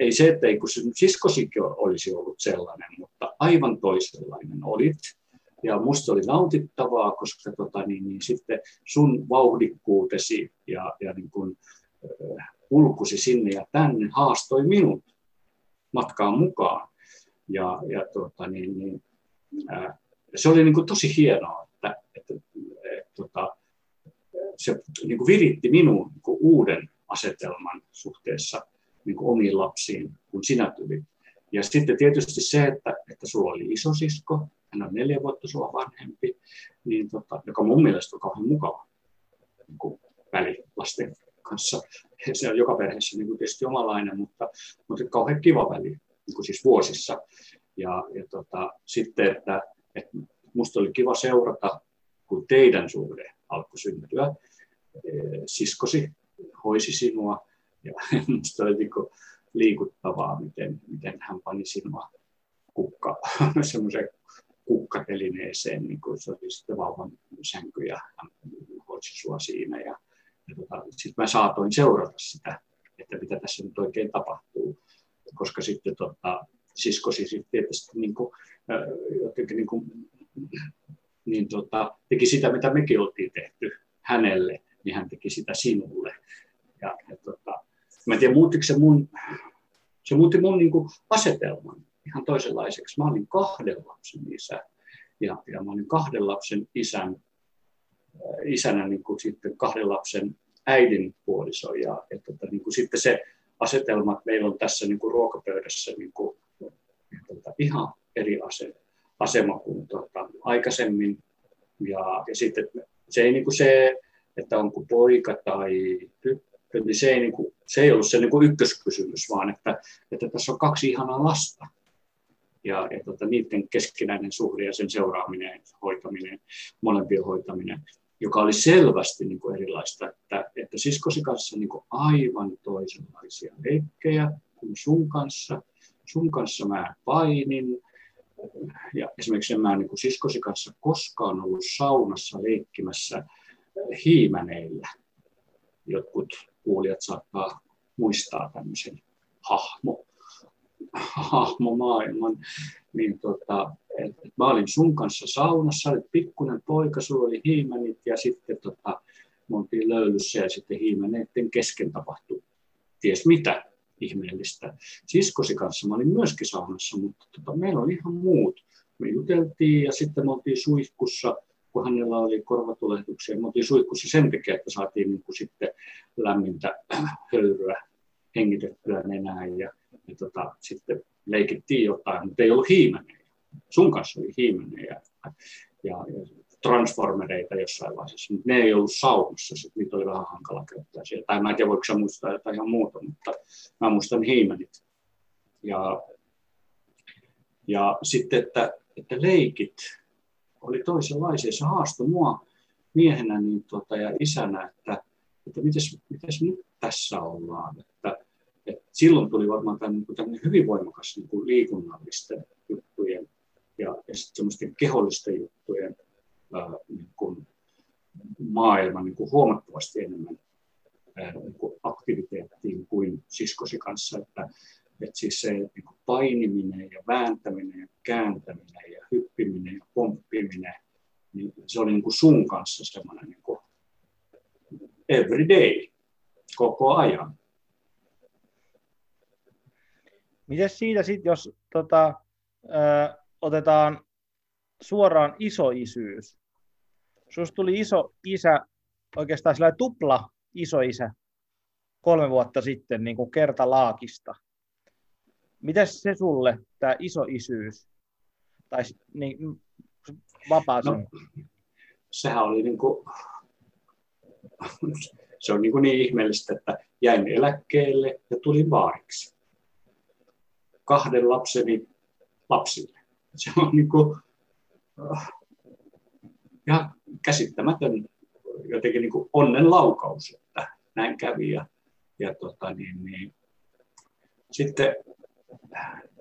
Ei se, että ei kun siskosikin olisi ollut sellainen, mutta aivan toisenlainen olit. Ja musta oli nautittavaa, koska tota, niin, niin sitten sun vauhdikkuutesi ja, ja niin kuin, äh, kulkusi sinne ja tänne haastoi minut matkaan mukaan. Ja, ja tota, niin, niin, ää, se oli niin kuin tosi hienoa, että, että, että tota, se niin kuin viritti minuun niin kuin uuden asetelman suhteessa niin kuin omiin lapsiin, kun sinä tulit. Ja sitten tietysti se, että, että sulla oli isosisko, hän on neljä vuotta sua vanhempi, niin tota, joka mun mielestä on kauhean mukava niin väli lasten kanssa. Se on joka perheessä niin kuin tietysti omalainen, mutta, mutta kauhean kiva väli, niin kuin siis vuosissa. Ja, ja tota, sitten, että, että musta oli kiva seurata, kun teidän suhde alkoi syntyä. Siskosi hoisi sinua ja musta oli niin liikuttavaa, miten, miten hän pani sinua kukka, semmoiseen kukkatelineeseen, niin kuin se oli sitten vauvan sänky ja hän hoisi sua siinä. Ja, ja tota, sitten mä saatoin seurata sitä, että mitä tässä nyt oikein tapahtuu, koska sitten tota, siskosi sitten tietysti niin kuin, jotenkin niin kuin, niin tota, teki sitä, mitä mekin oltiin tehty hänelle, niin hän teki sitä sinulle. Ja, ja tota, mä en tiedä, muuttiko se mun, se muutti mun niin kuin asetelman ihan toisenlaiseksi. Mä olin kahden lapsen isä ja, ja mä olin kahden lapsen isän, isänä niin kuin sitten kahden lapsen äidin puoliso. Ja, ja tota, niin kuin sitten se asetelma, että meillä on tässä niin kuin ruokapöydässä niin kuin, tota, ihan eri ase, asema kuin tota, aikaisemmin. Ja, ja sitten se ei niin kuin se, että onko poika tai tyttö, niin se ei, niin kuin, se ei ollut se niin kuin ykköskysymys, vaan että, että tässä on kaksi ihanaa lasta. Ja, ja tota, niiden keskinäinen suhde ja sen seuraaminen, hoitaminen, molempien hoitaminen, joka oli selvästi niin kuin erilaista, että, että siskosi kanssa niin kuin aivan toisenlaisia leikkejä kuin sun kanssa. Sun kanssa mä painin, ja esimerkiksi en mä niin kuin siskosi kanssa koskaan ollut saunassa leikkimässä hiimäneillä. Jotkut kuulijat saattaa muistaa tämmöisen hahmo, hahmomaailman. Niin tota, mä olin sun kanssa saunassa, olit pikkuinen poika, sulla oli hiimänit ja sitten tota, me oltiin löylyssä ja sitten hiimäneiden kesken tapahtui ties mitä ihmeellistä. Siskosi kanssa mä olin myöskin saunassa, mutta tota, meillä oli ihan muut. Me juteltiin ja sitten me oltiin suihkussa – kun hänellä oli korvatulehduksia. Me oltiin suihkussa sen takia, että saatiin niin kuin sitten lämmintä höyryä hengitettyä nenään ja, ja tota, sitten leikittiin jotain, mutta ei ollut hiimenejä. Sun kanssa oli hiimenejä ja, ja, transformereita jossain vaiheessa, mutta ne ei ollut saunassa, sitten niitä oli vähän hankala käyttää siellä. Tai mä en tiedä, voiko sä muistaa jotain ihan muuta, mutta mä muistan hiimenit. Ja, ja sitten, että, että leikit, oli toisenlaisia. Se haastoi mua miehenä niin tota, ja isänä, että, että mites, mites nyt tässä ollaan. Että, silloin tuli varmaan tämän, niin hyvin voimakas niin kuin liikunnallisten juttujen ja, ja semmoisten kehollisten juttujen ää, niin kuin maailma niin kuin huomattavasti enemmän ää, niin kuin aktiviteettiin kuin siskosi kanssa. Että, että siis se niin kuin painiminen ja vääntäminen ja kääntäminen ja hyppiminen ja pomppiminen, niin se oli niin kuin sun kanssa semmoinen niin kuin every day, koko ajan. Miten siitä sitten, jos tota, ö, otetaan suoraan isoisyys? Susta tuli iso isä, oikeastaan sillä tupla isoisä kolme vuotta sitten niin kuin kertalaakista. Mitäs se sulle, tämä isoisyys, tai niin, vapaa no, sehän oli niin kuin, se on niin, kuin niin ihmeellistä, että jäin eläkkeelle ja tulin vaariksi. Kahden lapseni lapsille. Se on niin kuin, äh, ihan käsittämätön jotenkin niin kuin onnen laukaus, että näin kävi. Ja, ja tota, niin, niin. Sitten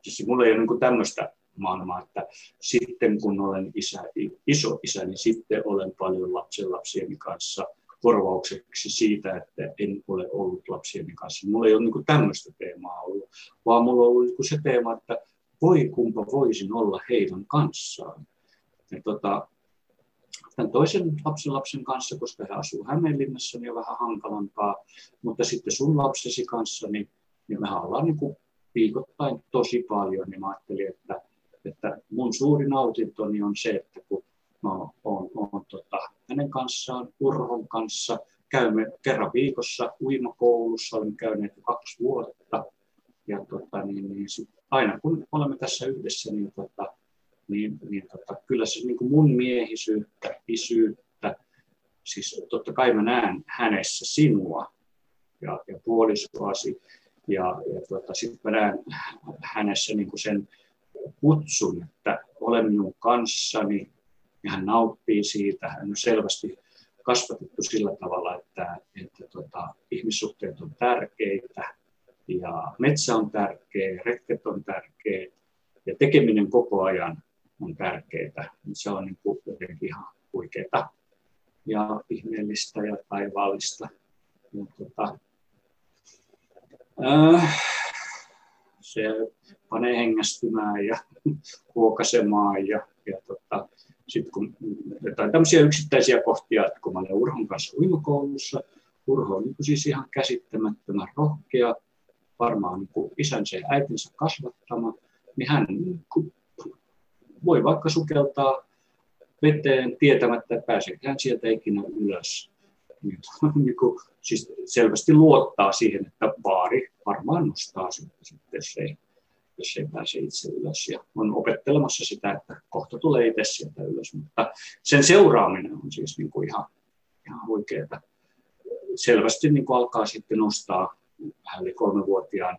siis mulla ei ole niin tämmöistä maailmaa, että sitten kun olen isä, iso isä, niin sitten olen paljon lapsieni kanssa korvaukseksi siitä, että en ole ollut lapsieni kanssa. Mulla ei ole niin tämmöistä teemaa ollut, vaan mulla on ollut niin se teema, että voi kumpa voisin olla heidän kanssaan. Ja tota, tämän toisen lapsen lapsen kanssa, koska he asuu Hämeenlinnassa, niin on vähän hankalampaa, mutta sitten sun lapsesi kanssa, niin, niin me ollaan niin kuin viikoittain tosi paljon, niin mä ajattelin, että, että mun suuri nautintoni on se, että kun mä oon, oon, oon tota, hänen kanssaan, Urhon kanssa, käymme kerran viikossa uimakoulussa, olemme käyneet jo kaksi vuotta, ja tota, niin, niin sit aina kun olemme tässä yhdessä, niin, tota, niin, niin tota, kyllä se niin kuin mun miehisyyttä, isyyttä, siis totta kai mä näen hänessä sinua ja, ja puolisoasi, ja, ja tuota, sitten mä näen hänessä niin kuin sen kutsun, että ole minun kanssani, ja hän nauttii siitä. Hän on selvästi kasvatettu sillä tavalla, että, että tuota, ihmissuhteet on tärkeitä, ja metsä on tärkeä, retket on tärkeä, ja tekeminen koko ajan on tärkeää. Se on niin kuin jotenkin ihan huikeaa ja ihmeellistä ja taivaallista. Ja, tuota, Äh, se panee hengästymään ja huokasemaan ja, ja tota, sitten kun jotain tämmöisiä yksittäisiä kohtia, että kun mä olen Urhon kanssa uimakoulussa, Urho on niin siis ihan käsittämättömän rohkea, varmaan niin isänsä ja äitinsä kasvattama, niin hän niin voi vaikka sukeltaa veteen tietämättä, pääseekö hän sieltä ikinä ylös. Niin, niin kuin, siis selvästi luottaa siihen, että baari varmaan nostaa sitten, ei, jos ei pääse itse ylös. Ja on opettelemassa sitä, että kohta tulee itse sieltä ylös. Mutta sen seuraaminen on siis niin kuin ihan, ihan huikeaa. Selvästi niin kuin alkaa sitten nostaa vähän yli kolmevuotiaan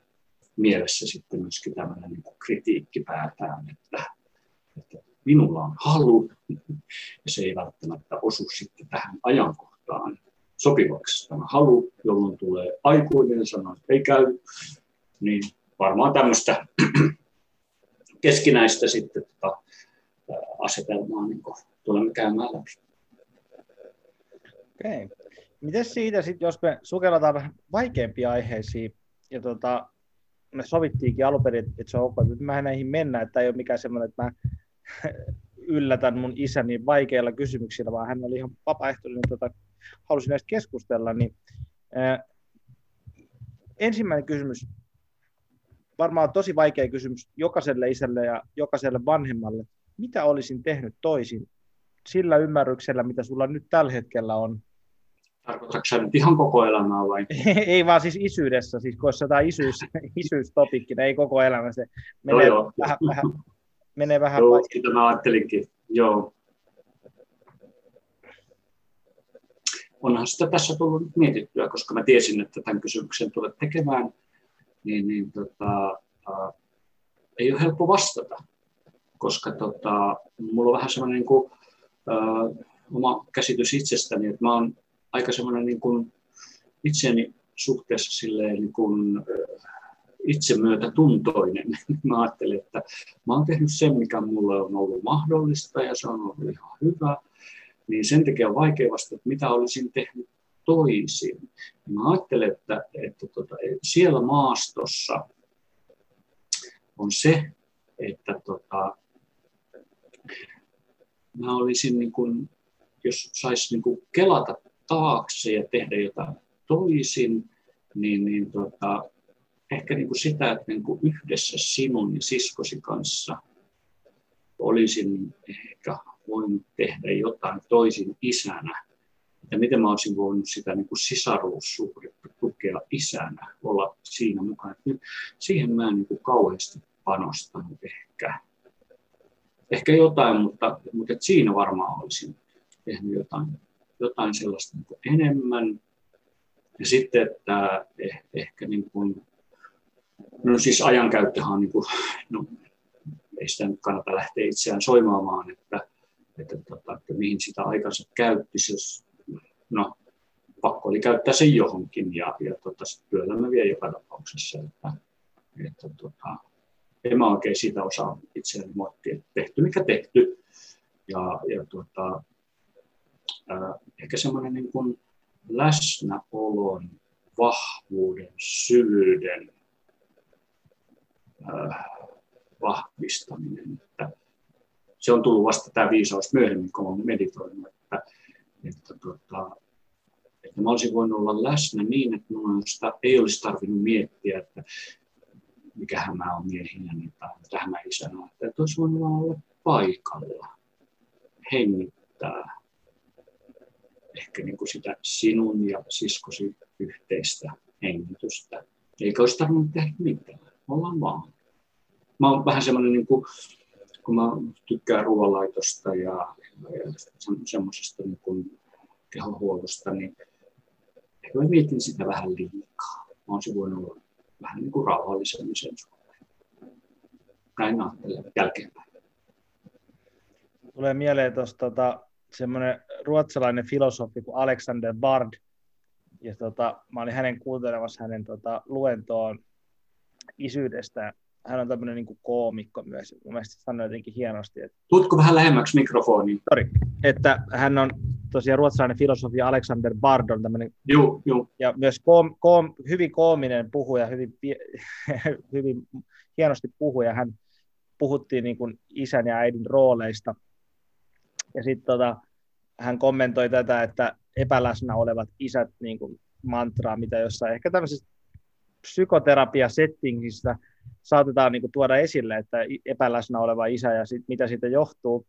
mielessä sitten myöskin tämmöinen niin kritiikki päätään, että, että minulla on halu, ja se ei välttämättä osu sitten tähän ajankohtaan sopivaksi tämä halu, jolloin tulee aikuinen sanoo, että ei käy, niin varmaan tämmöistä keskinäistä sitten tota, asetelmaa niin tulemme käymään läpi. Okei. Miten siitä sitten, jos me sukelletaan vähän vaikeampia aiheisiin, ja tota, me sovittiinkin alun perin, että se on ok, että mä näihin mennä, että ei ole mikään semmoinen, että mä yllätän mun isäni vaikeilla kysymyksillä, vaan hän oli ihan vapaaehtoinen tota, halusin näistä keskustella, niin ää, ensimmäinen kysymys, varmaan tosi vaikea kysymys jokaiselle isälle ja jokaiselle vanhemmalle. Mitä olisin tehnyt toisin sillä ymmärryksellä, mitä sulla nyt tällä hetkellä on? Tarkoitatko nyt ihan koko elämää vai? ei vaan siis isyydessä, siis kun olisi jotain isyys, isyystopikki, ei koko elämä, se menee no joo. vähän, vähän, menee vähän joo, sitä mä ajattelinkin, joo. onhan sitä tässä tullut mietittyä, koska mä tiesin, että tämän kysymyksen tulet tekemään, niin, niin tota, ää, ei ole helppo vastata, koska tota, mulla on vähän semmoinen niin kuin, ää, oma käsitys itsestäni, että mä oon aika semmoinen niin kuin itseni suhteessa silleen niin kuin, itsemyötätuntoinen. Mä ajattelin, että mä oon tehnyt sen, mikä mulle on ollut mahdollista ja se on ollut ihan hyvä niin sen takia on vaikea vastata, että mitä olisin tehnyt toisin. Ja mä ajattelen, että, että tota, siellä maastossa on se, että tota, mä olisin, niin kun, jos saisi niin kelata taakse ja tehdä jotain toisin, niin, niin tota, ehkä niin kuin sitä, että niin kuin yhdessä sinun ja siskosi kanssa olisin ehkä voinut tehdä jotain toisin isänä. Ja miten mä olisin voinut sitä niin kuin sisaruussuhdetta tukea isänä, olla siinä mukana. Nyt siihen mä en niin kuin kauheasti panostanut ehkä. Ehkä jotain, mutta, mutta et siinä varmaan olisin tehnyt jotain, jotain sellaista niin kuin enemmän. ja sitten, että eh, ehkä niin kuin, no siis ajankäyttöhän on niin kuin, no, ei sitä nyt kannata lähteä itseään soimaamaan, että, että, tota, että mihin sitä aikansa käytti, jos no, pakko oli käyttää sen johonkin ja, ja tota, työelämä vie joka tapauksessa. Että, että, tota, en mä oikein siitä osaa itseäni moittia, että tehty mikä tehty. Ja, ja tota, äh, ehkä semmoinen niin kuin läsnäolon, vahvuuden, syvyyden äh, vahvistaminen. Että se on tullut vasta tämä viisaus myöhemmin, kun olen meditoinut, tota, että mä olisin voinut olla läsnä niin, että minusta ei olisi tarvinnut miettiä, että mikähän mä olen miehinä tai tähän mä isänä, että olisi voinut olla paikalla, hengittää, ehkä niin kuin sitä sinun ja siskosi yhteistä hengitystä. Eikä olisi tarvinnut tehdä mitään, ollaan vaan. Mä oon vähän semmoinen, niin kuin, kun mä tykkään ruoanlaitosta ja, ja semmoisesta niin kuin kehonhuollosta, niin ehkä mä mietin sitä vähän liikaa. Mä olisin voinut olla vähän niin kuin rauhallisemmin sen suhteen. Näin ajattelen jälkeenpäin. Tulee mieleen tuosta tota, semmoinen ruotsalainen filosofi kuin Alexander Bard. Ja tota, mä olin hänen kuuntelemassa hänen tota, luentoon isyydestä. Hän on tämmöinen niin koomikko myös. Mun mielestä sanoi jotenkin hienosti. Että... Tuutko vähän lähemmäksi mikrofoniin? Sorry. Että hän on tosiaan ruotsalainen filosofi Alexander Bard on tämmöinen, Joo, joo. ja myös koom, koom, hyvin koominen puhuja, hyvin, hyvin hienosti puhuja. Hän puhuttiin niin kuin isän ja äidin rooleista. Ja sitten tota, hän kommentoi tätä, että epäläsnä olevat isät niin kuin mantraa, mitä jossain ehkä tämmöisessä psykoterapia-settingissä saatetaan niin kuin tuoda esille, että epäläsnä oleva isä ja sit, mitä siitä johtuu.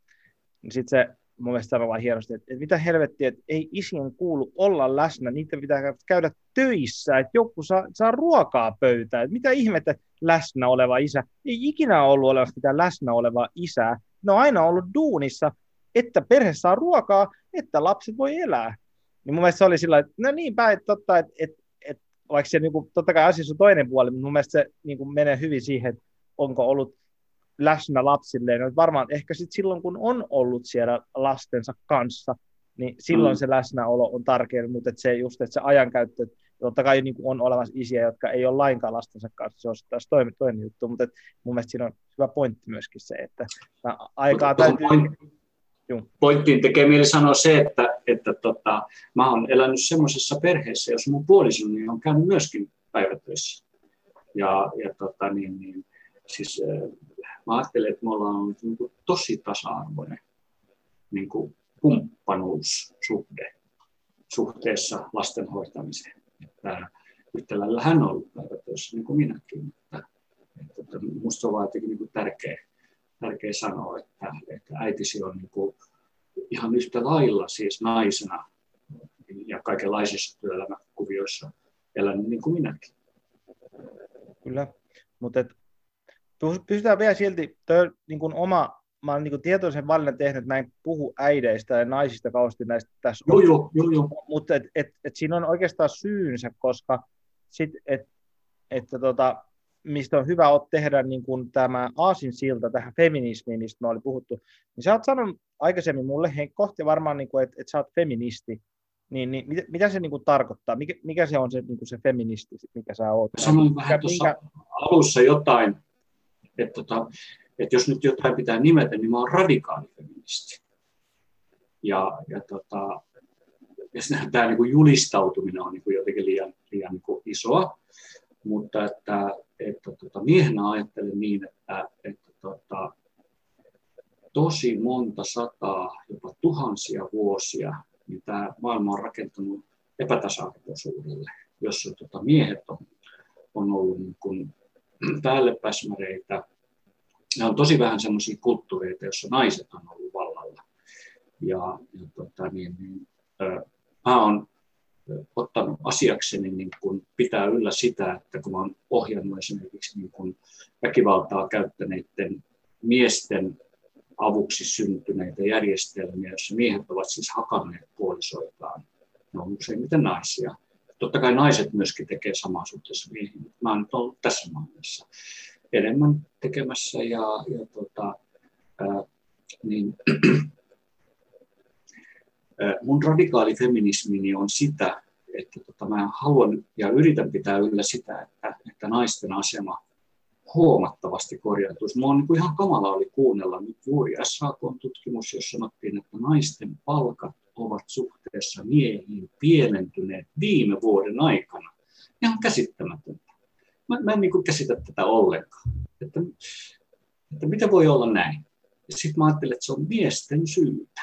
Niin sitten se mun mielestä sanoo hienosti, että, että mitä helvettiä, että ei isien kuulu olla läsnä, niitä pitää käydä töissä, että joku saa, saa ruokaa pöytään, että mitä ihmettä läsnä oleva isä, ei ikinä ollut olemassa mitään läsnä olevaa isää, ne on aina ollut duunissa, että perhe saa ruokaa, että lapset voi elää. Niin mun mielestä se oli sillä että no niin päin, että, totta, että, että, että vaikka se niin kuin, totta kai asiassa on toinen puoli, mutta mun mielestä se niin kuin menee hyvin siihen, että onko ollut läsnä lapsilleen. No, varmaan ehkä sit silloin, kun on ollut siellä lastensa kanssa, niin silloin mm. se läsnäolo on tärkeä, mutta että se just, että se ajankäyttö, totta kai niin on olemassa isiä, jotka ei ole lainkaan lastensa kanssa, se on taas toinen, toinen juttu, mutta että mun mielestä siinä on hyvä pointti myöskin se, että aikaa täytyy... Pointtiin tekee mieli sanoa se, että, että tota, mä oon elänyt semmoisessa perheessä, jossa mun puolisoni on käynyt myöskin päivätöissä. Ja, ja tota, niin, niin, siis mä ajattelen, että me ollaan niin kuin tosi tasa-arvoinen niin kuin kumppanuussuhde suhteessa lasten hoitamiseen. Että yhtä lailla hän on ollut päivätöissä niin kuin minäkin. Että, että musta on vaan niin kuin tärkeä, tärkeä sanoa, että, että äitisi on niin kuin ihan yhtä lailla siis naisena ja kaikenlaisissa työelämäkuvioissa elänyt niin kuin minäkin. Kyllä, mutta pysytään vielä silti, toi niin kuin oma, mä olen niin kuin tietoisen valinnan tehnyt, että mä en puhu äideistä ja naisista kauheasti näistä tässä. Joo, joo, joo, joo. Mutta et, et, et siinä on oikeastaan syynsä, koska sit, et, että tota, mistä on hyvä tehdä niin kuin tämä aasin silta tähän feminismiin, mistä me oli puhuttu, niin sä oot sanonut aikaisemmin mulle, hei, kohti varmaan, niin kuin, että, että sä oot feministi, niin, niin mitä, mitä se niin kuin tarkoittaa? Mikä, mikä se on se, niin kuin se feministi, mikä sä oot? Sanoin vähän tuossa minkä... alussa jotain, että, tota, että jos nyt jotain pitää nimetä, niin mä oon radikaalifeministi. Ja, ja, tota, ja tämä niin kuin julistautuminen on niin kuin jotenkin liian, liian niin kuin isoa, mutta että, että tota, miehenä ajattelen niin, että, että tota, tosi monta sataa, jopa tuhansia vuosia, niin tämä maailma on rakentunut epätasa-arvoisuudelle, jossa tota, miehet on, on ollut niin kuin päällepäsmäreitä. Nämä on tosi vähän sellaisia kulttuureita, joissa naiset on ollut vallalla. Ja, ja tota, niin, niin, äh, mä olen ottanut asiakseni niin kun pitää yllä sitä, että kun olen ohjannut esimerkiksi niin kun väkivaltaa käyttäneiden miesten avuksi syntyneitä järjestelmiä, joissa miehet ovat siis hakanneet puolisoitaan, ne on useimmiten naisia, Totta kai naiset myöskin tekee samaa suhteessa miehiin. Mä oon nyt ollut tässä maailmassa enemmän tekemässä ja, ja tota, ää, niin, mun radikaali feminismini on sitä, että tota, mä haluan ja yritän pitää yllä sitä, että, että naisten asema huomattavasti korjautuisi. Mä on niin ihan kamala oli kuunnella nyt juuri SAK-tutkimus, jossa sanottiin, että naisten palkat ovat suhteessa miehiin pienentyneet viime vuoden aikana. Ihan käsittämätöntä. Mä, mä en niin käsitä tätä ollenkaan. Että, että miten voi olla näin? Sitten mä ajattelin, että se on miesten syytä.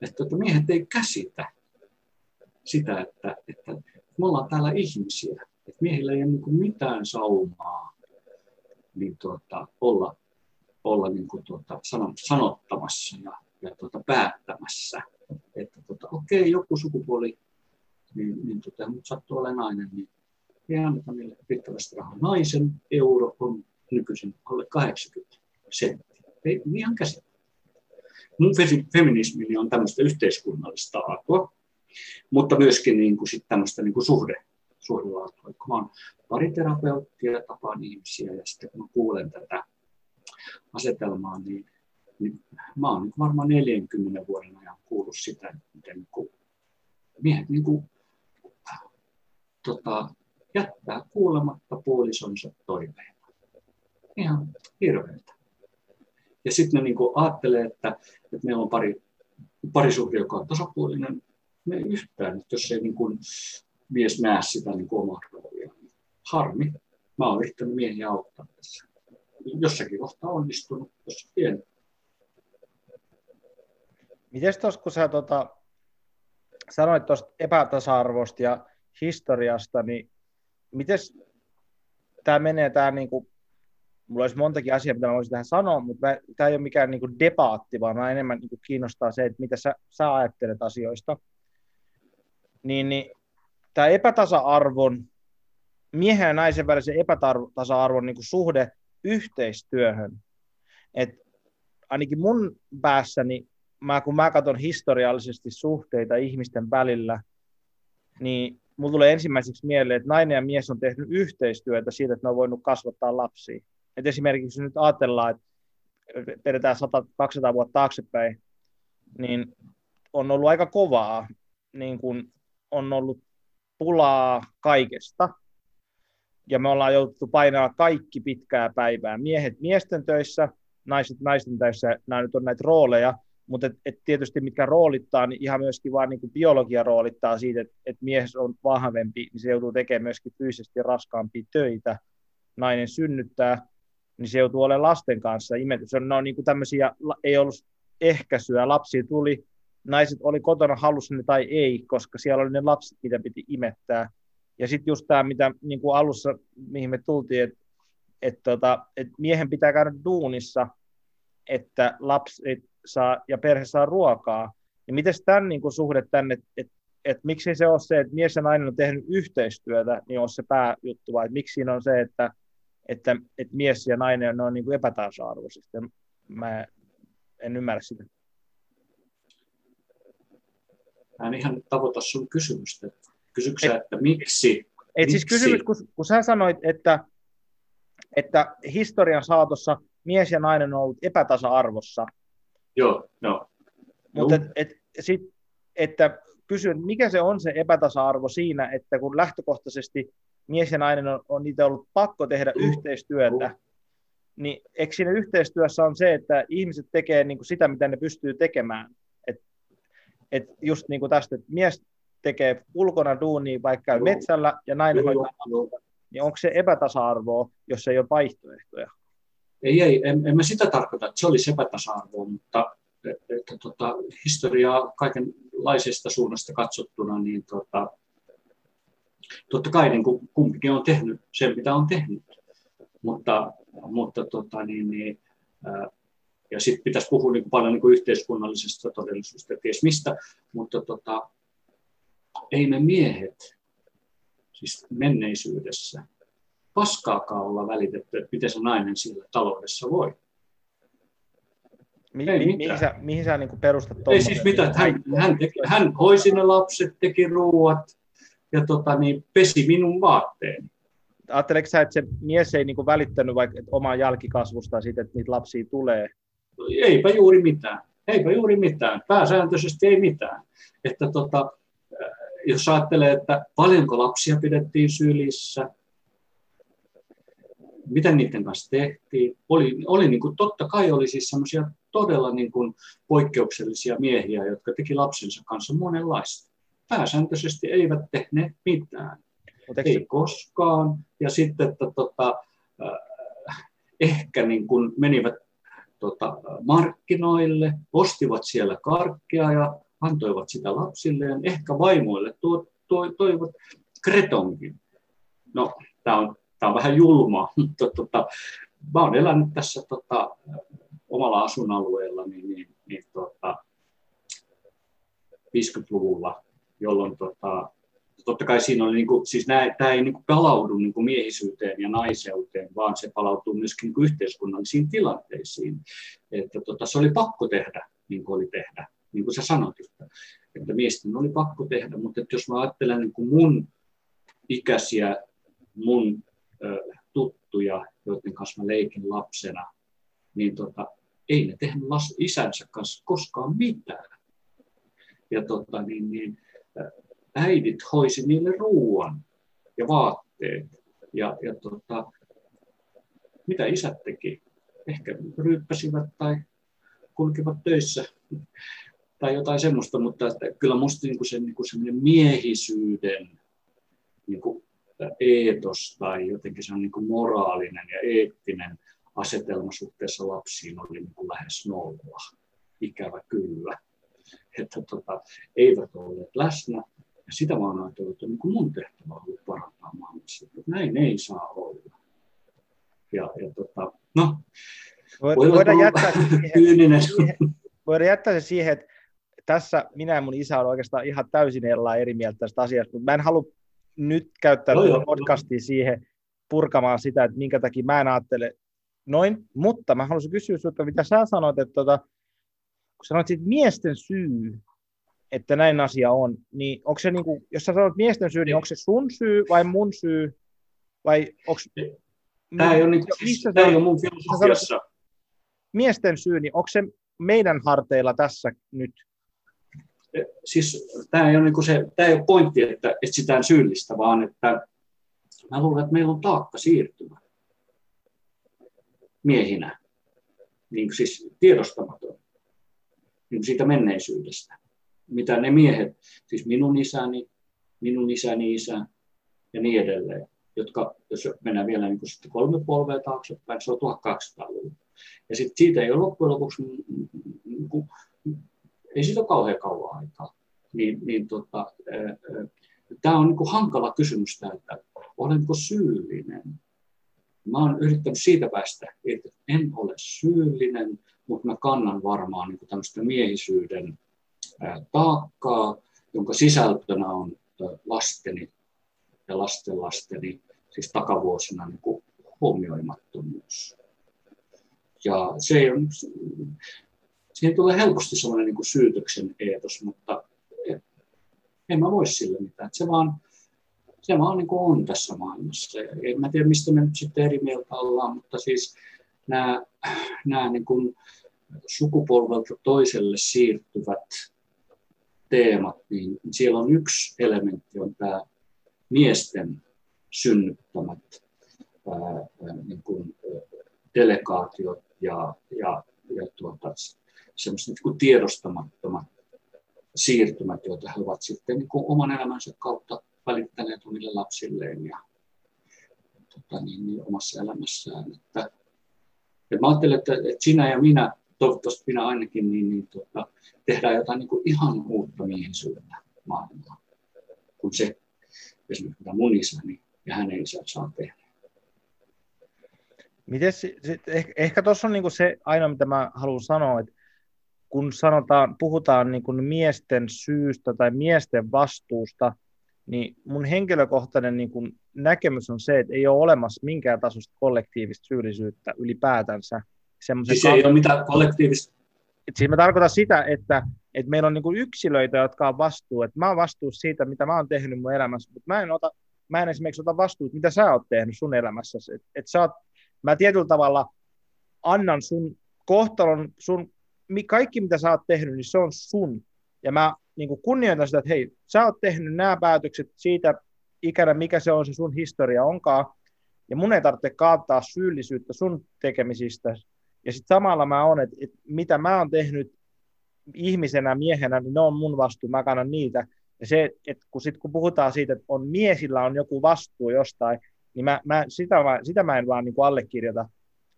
Että, että miehet ei käsitä sitä, että, että me ollaan täällä ihmisiä. Että miehillä ei ole niin mitään saumaa niin tuota, olla, olla niin kuin tuota, sanottamassa ja, ja tuota, päättämässä. Että tuota, okei, joku sukupuoli, niin, niin tuota, mutta sattuu olemaan nainen, niin ei anneta niille riittävästi rahaa. Naisen euro on nykyisin alle 80 senttiä. Ei ihan käsittää. Mun feminismini on tämmöistä yhteiskunnallista aatua, mutta myöskin niin kuin sit tämmöistä niin kuin suhde, suhdelaatua. Kun mä oon pariterapeutti ja tapaan ihmisiä ja sitten kun mä kuulen tätä asetelmaa, niin, niin mä oon niin varmaan 40 vuoden ajan kuullut sitä, miten niin kuin miehet niin kuin, tota, jättää kuulematta puolisonsa toiveita. Ihan hirveältä. Ja sitten ne niin kuin ajattelee, että, että meillä on pari, parisuhde, joka on tasapuolinen, me ei yhtään, jos ei niin kuin mies näe sitä niin kuin omaa roolia. Harmi. Mä oon yrittänyt miehiä auttaa tässä. Jossakin kohtaa onnistunut, jos pieni. Miten tuossa, kun sä tota, sanoit tuosta epätasa-arvosta ja historiasta, niin miten tämä menee tämä niin kuin, mulla olisi montakin asiaa, mitä mä voisin tähän sanoa, mutta tämä ei ole mikään niin kuin debaatti, vaan mä enemmän niin kuin kiinnostaa se, että mitä sä, sä ajattelet asioista. Niin, niin tämä epätasa-arvon, miehen ja naisen välisen epätasa-arvon niin kuin suhde yhteistyöhön, että ainakin mun päässäni, mä, kun mä katson historiallisesti suhteita ihmisten välillä, niin mulla tulee ensimmäiseksi mieleen, että nainen ja mies on tehnyt yhteistyötä siitä, että ne on voinut kasvattaa lapsia. Et esimerkiksi nyt ajatellaan, että vedetään 100-200 vuotta taaksepäin, niin on ollut aika kovaa niin kuin on ollut pulaa kaikesta, ja me ollaan jouduttu painaa kaikki pitkää päivää. Miehet miesten töissä, naiset naisten töissä, nämä nyt on näitä rooleja, mutta et, et tietysti mitkä roolittaa, niin ihan myöskin vaan niin kuin biologia roolittaa siitä, että et mies on vahvempi, niin se joutuu tekemään myöskin fyysisesti raskaampia töitä. Nainen synnyttää, niin se joutuu olemaan lasten kanssa. Se on, on niin kuin tämmöisiä, ei ollut ehkäisyä, lapsi tuli, naiset oli kotona halusi ne tai ei, koska siellä oli ne lapset, mitä piti imettää. Ja sitten just tämä, mitä niin kuin alussa, mihin me tultiin, että et, tota, et miehen pitää käydä duunissa, että lapsi saa ja perhe saa ruokaa. Ja miten tämän niin kuin suhde tänne, että et, et miksi se on se, että mies ja nainen on tehnyt yhteistyötä, niin on se pääjuttu, vai miksi siinä on se, että, että, että mies ja nainen on niin kuin epätasa-arvoisesti. Mä en ymmärrä sitä. Mä en ihan tavoita sun kysymystä. Kysyksä, että miksi? Et siis kysymys, kun, kun sä sanoit, että, että historian saatossa mies ja nainen on ollut epätasa-arvossa. Joo, no. Mutta et, et, sit, että kysyn, mikä se on se epätasa-arvo siinä, että kun lähtökohtaisesti mies ja nainen on, on niitä ollut pakko tehdä uh, yhteistyötä, niin eikö siinä yhteistyössä on se, että ihmiset tekee niin kuin sitä, mitä ne pystyy tekemään? että just niin kuin tästä, että mies tekee ulkona duunia vaikka käy metsällä ja nainen hoitaa niin onko se epätasa-arvoa, jos ei ole vaihtoehtoja? Ei, ei, en, en mä sitä tarkoita, että se olisi epätasa-arvoa, mutta että, että, tota, historiaa kaikenlaisesta suunnasta katsottuna, niin tota, totta kai niin kuin kumpikin on tehnyt sen, mitä on tehnyt. Mutta, mutta tota, niin, niin, ää, ja sitten pitäisi puhua niin paljon niin kuin yhteiskunnallisesta todellisuudesta ties mistä, mutta tota, ei me miehet, siis menneisyydessä, paskaakaan olla välitetty, että miten se nainen siellä taloudessa voi. Mi- ei mi- mihin, sä, mihin sä niin perustat Ei siis mitään, hän, hän, teki, hän hoisi ne lapset, teki ruuat ja tota, niin, pesi minun vaatteeni. Ajatteleeko sä, että se mies ei niin välittänyt vaikka omaa jälkikasvusta siitä, että niitä lapsia tulee? Eipä juuri mitään. Eipä juuri mitään. Pääsääntöisesti ei mitään. Että tota, jos ajattelee, että paljonko lapsia pidettiin sylissä, mitä niiden kanssa tehtiin. Oli, oli niin kuin, totta kai oli siis semmoisia todella niin kuin, poikkeuksellisia miehiä, jotka teki lapsensa kanssa monenlaista. Pääsääntöisesti eivät tehneet mitään. Ei se... koskaan. Ja sitten, että tota, äh, ehkä niin kuin menivät tota, markkinoille, ostivat siellä karkkia ja antoivat sitä lapsilleen, ehkä vaimoille tuo, tuo, toivat kretonkin. No, tämä on, tämä on vähän julma, mutta tota, mä olen elänyt tässä tota, omalla asuinalueella niin, niin, niin, tota, 50-luvulla, jolloin tota, totta kai siinä oli, niin kuin, siis nämä, tämä ei niin kuin palaudu niin kuin miehisyyteen ja naiseuteen, vaan se palautuu myöskin niin yhteiskunnallisiin tilanteisiin. Että tota, se oli pakko tehdä, niin kuin oli tehdä, niin kuin sä sanoit, että, että miesten oli pakko tehdä, mutta että jos mä ajattelen niin kuin mun ikäisiä, mun tuttuja, joiden kanssa mä leikin lapsena, niin tota, ei ne tehnyt las, isänsä kanssa koskaan mitään. Ja tota, niin, niin, äidit hoisi niille ruoan ja vaatteet. Ja, ja tota, mitä isät teki? Ehkä ryyppäsivät tai kulkivat töissä tai jotain semmoista, mutta että kyllä minusta niin se niin kuin miehisyyden niin kuin eetos tai jotenkin se on niin kuin moraalinen ja eettinen asetelma suhteessa lapsiin oli niin kuin lähes nolla. Ikävä kyllä. Että tota, eivät olleet läsnä ja sitä mä oon ajatellut, että niin kuin mun tehtävä on ollut parantaa maailmassa. Että näin ei saa olla. Ja, ja tota, no, voidaan, jättää siihen, siihen, voidaan jättää se siihen, että tässä minä ja mun isä on oikeastaan ihan täysin eri mieltä tästä asiasta, mutta mä en halua nyt käyttää no, tuota podcastia siihen purkamaan sitä, että minkä takia mä en ajattele noin, mutta mä haluaisin kysyä sinulta, mitä sä sanoit, että tota, kun sanoit että miesten syy, että näin asia on, niin onko se, niin kuin, jos sä sanot miesten syy, niin onko se sun syy vai mun syy, vai onko... Tämä ei ole, niin, siis, tämä ei ole mun filosofiassa. Miesten syy, niin onko se meidän harteilla tässä nyt? Siis tämä ei ole, niin se, tämä ei ole pointti, että etsitään syyllistä, vaan että mä luulen, että meillä on taakka siirtymä miehinä, niin siis tiedostamaton. Niin siitä menneisyydestä. Mitä ne miehet, siis minun isäni, minun isäni isä ja niin edelleen, jotka, jos mennään vielä niin kuin sitten kolme polvea taaksepäin, se on 1200-luvulla. Ja sitten siitä ei ole loppujen lopuksi, niin kuin, ei siitä ole kauhean kauan aikaa. Niin, niin tota, tämä on niin kuin hankala kysymys että olenko syyllinen. Mä olen yrittänyt siitä päästä, että en ole syyllinen, mutta mä kannan varmaan niin tämmöistä miehisyyden taakkaa, jonka sisältönä on lasteni ja lastenlasteni, siis takavuosina niin kuin huomioimattomuus. Ja se ole, siihen tulee helposti sellainen niin kuin syytöksen eetos, mutta en mä voi sille mitään. Se vaan, se vaan niin kuin on tässä maailmassa. En mä tiedä, mistä me nyt sitten eri mieltä ollaan, mutta siis nämä, nämä niin kuin sukupolvelta toiselle siirtyvät teemat, niin siellä on yksi elementti, on tämä miesten synnyttämät ää, niin kuin, delegaatiot ja, ja, ja tuota, semmoiset niin kuin tiedostamattomat siirtymät, joita he ovat sitten niin kuin oman elämänsä kautta välittäneet omille lapsilleen ja tota, niin, niin, omassa elämässään. Että, että mä ajattelen, että, että sinä ja minä toivottavasti minä ainakin, niin, niin tota, tehdään jotain niin kuin ihan uutta miehisyyttä maailmaan, kun se esimerkiksi mitä mun isäni ja hänen isä saa tehdä. Mites, ehkä, ehkä tuossa on niinku se aina, mitä mä haluan sanoa, että kun sanotaan, puhutaan niinku miesten syystä tai miesten vastuusta, niin mun henkilökohtainen niinku näkemys on se, että ei ole olemassa minkään tasosta kollektiivista syyllisyyttä ylipäätänsä semmoisen... Siis ei ole mitään kollektiivista et siis mä tarkoitan sitä, että, että meillä on niin kuin yksilöitä, jotka on vastuu, että mä oon vastuussa siitä, mitä mä oon tehnyt mun elämässä, mutta mä en, ota, mä en esimerkiksi ota vastuuta, mitä sä oot tehnyt sun elämässä. Et, et sä oot, mä tietyllä tavalla annan sun kohtalon, sun, kaikki mitä sä oot tehnyt, niin se on sun. Ja mä niin kuin kunnioitan sitä, että hei, sä oot tehnyt nämä päätökset siitä ikänä, mikä se on se sun historia onkaan, ja mun ei tarvitse kaataa syyllisyyttä sun tekemisistä. Ja sitten samalla mä oon, että, että mitä mä oon tehnyt ihmisenä, miehenä, niin ne on mun vastuu, mä kannan niitä. Ja se, että kun, sit, kun puhutaan siitä, että on miesillä on joku vastuu jostain, niin mä, mä, sitä, mä, sitä mä en vaan niin kuin allekirjoita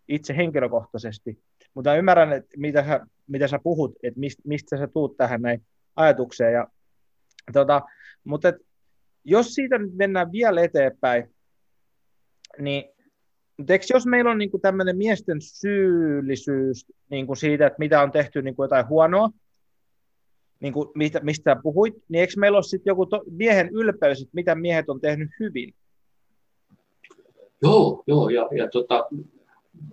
itse henkilökohtaisesti. Mutta ymmärrän, että mitä sä, mitä sä puhut, että mistä, mistä sä tuut tähän näin ajatukseen. Ja, tota, mutta et, jos siitä nyt mennään vielä eteenpäin, niin eikö jos meillä on niin kuin tämmöinen miesten syyllisyys niin kuin siitä, että mitä on tehty niin kuin jotain huonoa, niin kuin mistä, mistä puhuit, niin eikö meillä ole sitten joku to, miehen ylpeys, että mitä miehet on tehnyt hyvin? Joo, joo ja, ja tota,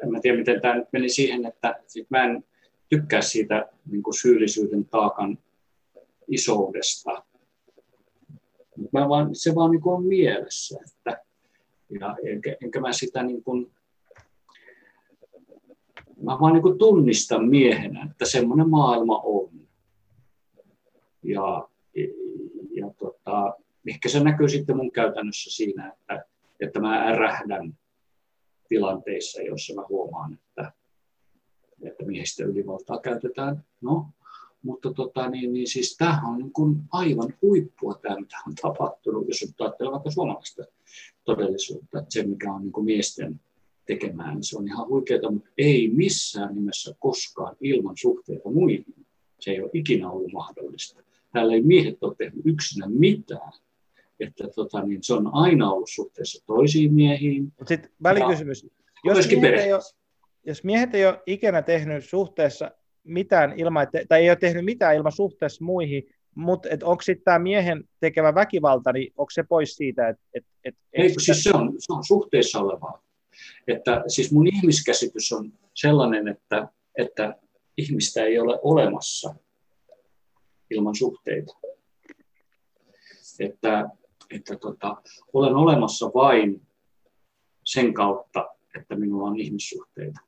en mä tiedä, miten tämä nyt meni siihen, että sit mä en tykkää siitä niin kuin syyllisyyden taakan isoudesta. Mä vaan, se vaan niin kuin on mielessä, että ja enkä, enkä mä sitä niin kuin, mä vaan niin kuin tunnistan miehenä, että semmoinen maailma on. Ja, ja tota, ehkä se näkyy sitten mun käytännössä siinä, että, että mä ärähdän tilanteissa, joissa mä huomaan, että, että miehistä ylivaltaa käytetään. No, mutta tota, niin, niin siis tämähän on niin kuin aivan huippua tämä, mitä on tapahtunut, jos nyt ajattelee vaikka suomalaista todellisuutta, että se mikä on niin kuin miesten tekemään, niin se on ihan huikeaa, mutta ei missään nimessä koskaan ilman suhteita muihin. Se ei ole ikinä ollut mahdollista. Täällä ei miehet ole tehnyt yksinä mitään. Että tota, niin se on aina ollut suhteessa toisiin miehiin. Sitten välikysymys. Jos miehet, ei ole, jos miehet ei ole ikinä tehnyt suhteessa mitään ilman, että, tai ei ole tehnyt mitään ilman suhteessa muihin, mutta onko sitten tämä miehen tekevä väkivalta, niin onko se pois siitä? Että, et, et, ei, sitä... siis se on, se on suhteessa olevaa. Että siis mun ihmiskäsitys on sellainen, että, että ihmistä ei ole olemassa ilman suhteita. Että, että tota, olen olemassa vain sen kautta, että minulla on ihmissuhteita.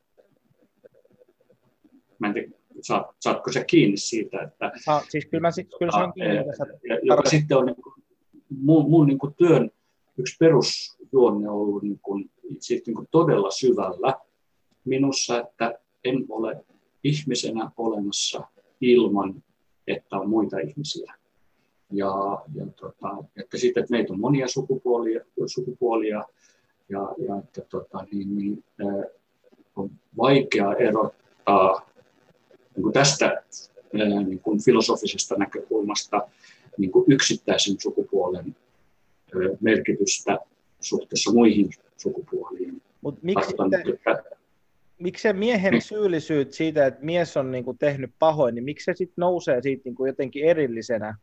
Mä en tiedä, saat, saatko sä kiinni siitä, että... Sa, siis kyllä, mä, kyllä saan kiinni. Ja, joka sitten on niin kuin, mun, mun niin kuin työn yksi perusjuonne on ollut niin kuin, siitä niin kuin todella syvällä minussa, että en ole ihmisenä olemassa ilman, että on muita ihmisiä. Ja, ja tota, että sitten, että meitä on monia sukupuolia, sukupuolia ja, ja että tota, niin, niin, on vaikea erottaa niin kuin tästä niin kuin filosofisesta näkökulmasta niin kuin yksittäisen sukupuolen merkitystä suhteessa muihin sukupuoliin. Mut miksi, että... miksi se miehen syyllisyyt siitä, että mies on niin kuin tehnyt pahoin, niin miksi se sitten nousee siitä niin kuin jotenkin erillisenä,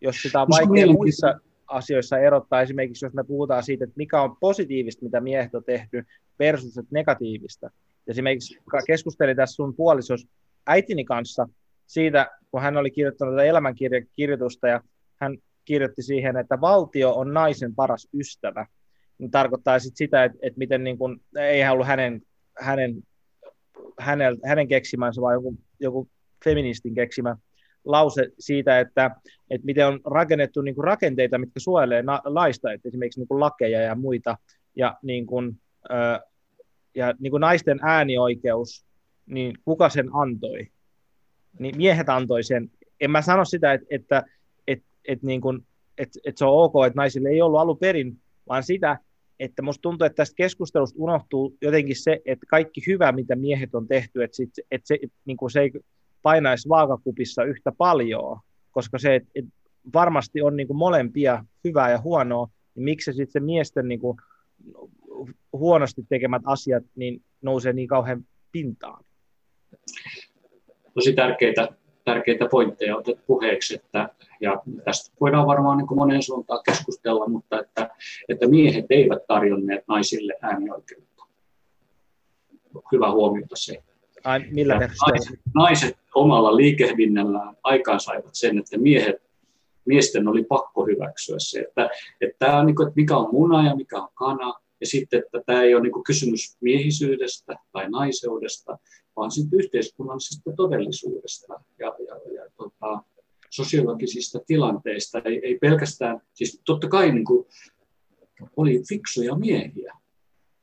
jos sitä on vaikea no, muissa asioissa erottaa, esimerkiksi jos me puhutaan siitä, että mikä on positiivista, mitä miehet on tehnyt, versus negatiivista. Esimerkiksi keskustelin tässä sun puolisos äitini kanssa siitä, kun hän oli kirjoittanut elämänkirjoitusta ja hän kirjoitti siihen, että valtio on naisen paras ystävä. Niin tarkoittaa sit sitä, että, että miten niin kuin, ei ollut hänen, hänen, hänen, hänen keksimänsä, vaan joku, joku feministin keksimä lause siitä, että, että miten on rakennettu niin rakenteita, mitkä suojelee na- laista, että esimerkiksi niin lakeja ja muita, ja, niin kuin, ja niin naisten äänioikeus niin kuka sen antoi? Niin miehet antoi sen. En mä sano sitä, että, että, että, että, niin kuin, että, että se on ok, että naisille ei ollut alun perin, vaan sitä, että musta tuntuu, että tästä keskustelusta unohtuu jotenkin se, että kaikki hyvä, mitä miehet on tehty, että, sit, että se, niin kuin se ei painaisi vaakakupissa yhtä paljon, koska se, että, että varmasti on niin kuin molempia hyvää ja huonoa, niin miksi sitten se miesten niin kuin huonosti tekemät asiat niin nousee niin kauhean pintaan? Tosi tärkeitä, tärkeitä pointteja otet puheeksi, että, ja tästä voidaan varmaan niin moneen suuntaan keskustella, mutta että, että miehet eivät tarjonneet naisille äänioikeutta. Hyvä huomiota se. Ai, millä naiset, naiset omalla liikehdinnällään aikaansaivat sen, että miehet, miesten oli pakko hyväksyä se, että, että, tämä on, niin kuin, että mikä on muna ja mikä on kana, ja sitten, että tämä ei ole niin kysymys miehisyydestä tai naiseudesta, vaan sitten yhteiskunnallisesta todellisuudesta ja, ja, ja tota, sosiologisista tilanteista. Ei, ei pelkästään, siis totta kai niin kuin, oli fiksuja miehiä,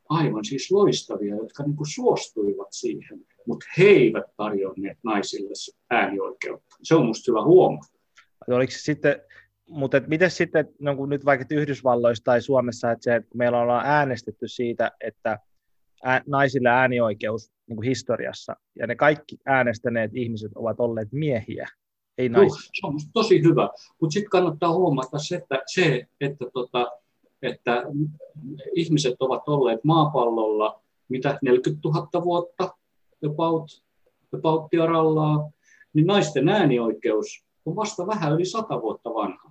aivan siis loistavia, jotka niin kuin suostuivat siihen, mutta he eivät tarjonneet naisille äänioikeutta. Se on minusta hyvä huomata. Oliko se sitten mutta miten sitten, no kun nyt vaikka Yhdysvalloissa tai Suomessa, että, se, että kun meillä ollaan äänestetty siitä, että ää, naisille äänioikeus niin kuin historiassa, ja ne kaikki äänestäneet ihmiset ovat olleet miehiä, ei naisia. se on tosi hyvä, mutta sitten kannattaa huomata se, että, se, että, tota, että ihmiset ovat olleet maapallolla mitä 40 000 vuotta about, about niin naisten äänioikeus on vasta vähän yli sata vuotta vanha.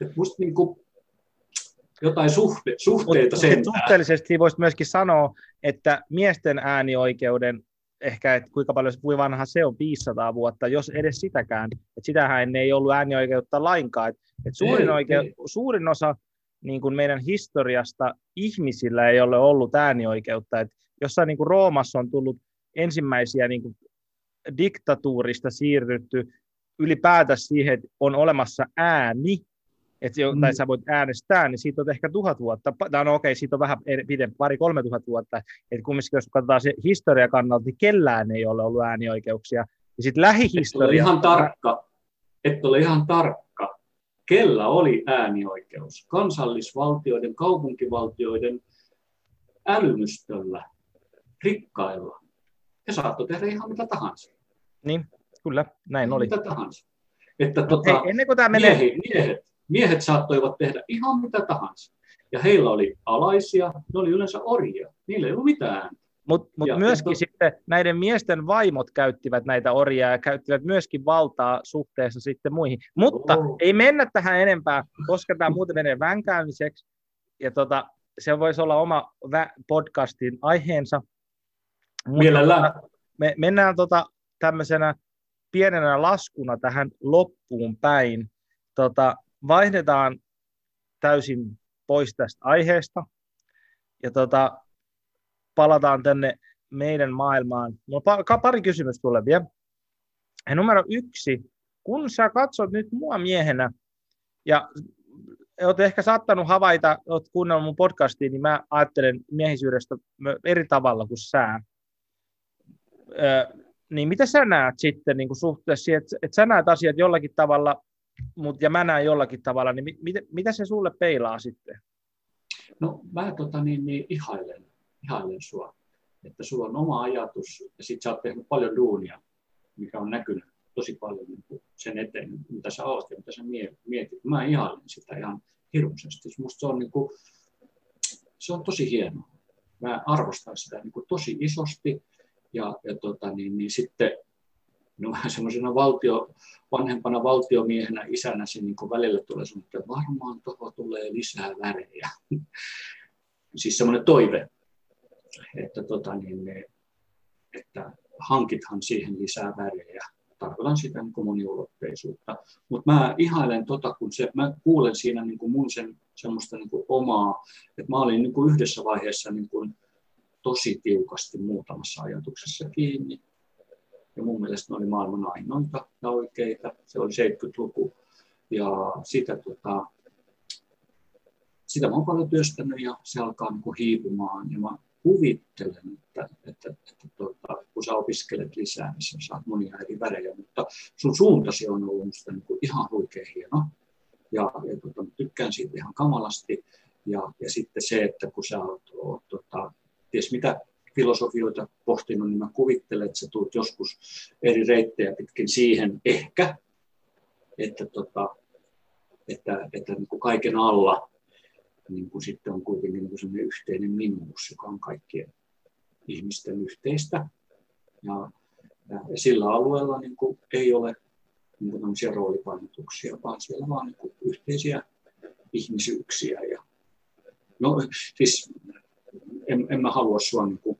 Et musta niin kuin jotain suhte, suhteita sen. Suhteellisesti voisi myöskin sanoa, että miesten äänioikeuden ehkä, että kuinka paljon, kuinka vanha se on, 500 vuotta, jos edes sitäkään. Että sitähän ei ollut äänioikeutta lainkaan. Että, että suurin, ei, ei. suurin osa niin kuin meidän historiasta ihmisillä ei ole ollut äänioikeutta. Että jossain niin kuin Roomassa on tullut ensimmäisiä niin kuin diktatuurista siirrytty ylipäätään siihen, että on olemassa ääni, että jo, tai mm. sä voit äänestää, niin siitä on ehkä tuhat vuotta, tai no okei, okay, siitä on vähän pidempi, pari kolme tuhat vuotta, että kumminkin jos katsotaan se historia kannalta, niin kellään ei ole ollut äänioikeuksia. Ja sitten lähihistoria... Et ole ihan tarkka, et ole ihan tarkka, kellä oli äänioikeus kansallisvaltioiden, kaupunkivaltioiden älymystöllä, rikkailla. He saattoi tehdä ihan mitä tahansa. Niin, kyllä, näin oli. Mitä tahansa. Että tota, Hei, ennen kuin tämä menee... miehet, miehet, Miehet saattoivat tehdä ihan mitä tahansa. Ja heillä oli alaisia, ne oli yleensä orjia. Niillä ei ollut mitään. Mutta mut myöskin to... sitten näiden miesten vaimot käyttivät näitä orjia ja käyttivät myöskin valtaa suhteessa sitten muihin. Mutta oh. ei mennä tähän enempää, koska tämä muuten menee vänkäämiseksi. Ja tota, se voisi olla oma podcastin aiheensa. Mielellään. Me mennään tota tämmöisenä pienenä laskuna tähän loppuun päin. Tota, vaihdetaan täysin pois tästä aiheesta ja tota, palataan tänne meidän maailmaan. On pari kysymystä tulee vielä. Ja numero yksi, kun sä katsot nyt mua miehenä, ja olet ehkä saattanut havaita, olet kuunnellut mun podcastiin, niin mä ajattelen miehisyydestä eri tavalla kuin sä. Ö, niin mitä sä näet sitten niin suhteessa että, että sä näet asiat jollakin tavalla mut, ja mä näen jollakin tavalla, niin mit, mit, mitä se sulle peilaa sitten? No mä tota, niin, niin, ihailen, ihailen sua, että sulla on oma ajatus ja sit sä oot tehnyt paljon duunia, mikä on näkynyt tosi paljon niin sen eteen, mitä sä oot ja mitä sä mietit. Mä ihailen sitä ihan hirmuisesti. Musta se on, niin kuin, se on tosi hienoa. Mä arvostan sitä niin kuin tosi isosti ja, ja tota, niin, niin sitten no vähän semmoisena valtio, vanhempana valtiomiehenä, isänä se niin välillä tulee semmoinen, että varmaan tuohon tulee lisää värejä. siis semmoinen toive, että, tota, niin, että hankithan siihen lisää värejä. Tarkoitan sitä niin moniulotteisuutta. Mutta mä ihailen tota, kun se, mä kuulen siinä niin kuin mun sen, semmoista niin kuin omaa, että mä olin niin kuin yhdessä vaiheessa niin kuin tosi tiukasti muutamassa ajatuksessa kiinni ja mun mielestä ne oli maailman ainoita ja oikeita. Se oli 70-luku. Ja sitä, tota, sitä mä oon paljon työstänyt ja se alkaa niin kuin hiipumaan. Ja mä kuvittelen, että, että, että, että tuota, kun sä opiskelet lisää, niin sä saat monia eri värejä, mutta sun suuntasi on ollut musta niin kuin ihan huikea hieno. Ja, ja tuota, tykkään siitä ihan kamalasti. Ja, ja sitten se, että kun sä oot, oot tota, ties mitä filosofioita pohtinut, niin mä kuvittelen, että sä tulet joskus eri reittejä pitkin siihen ehkä, että, tota, että, että niin kuin kaiken alla niin kuin sitten on kuitenkin niin kuin yhteinen minuus, joka on kaikkien ihmisten yhteistä. Ja, ja sillä alueella niin kuin ei ole niin kuin roolipainotuksia, vaan siellä vaan niin kuin yhteisiä ihmisyyksiä. Ja, no siis en, en mä halua sua niin kuin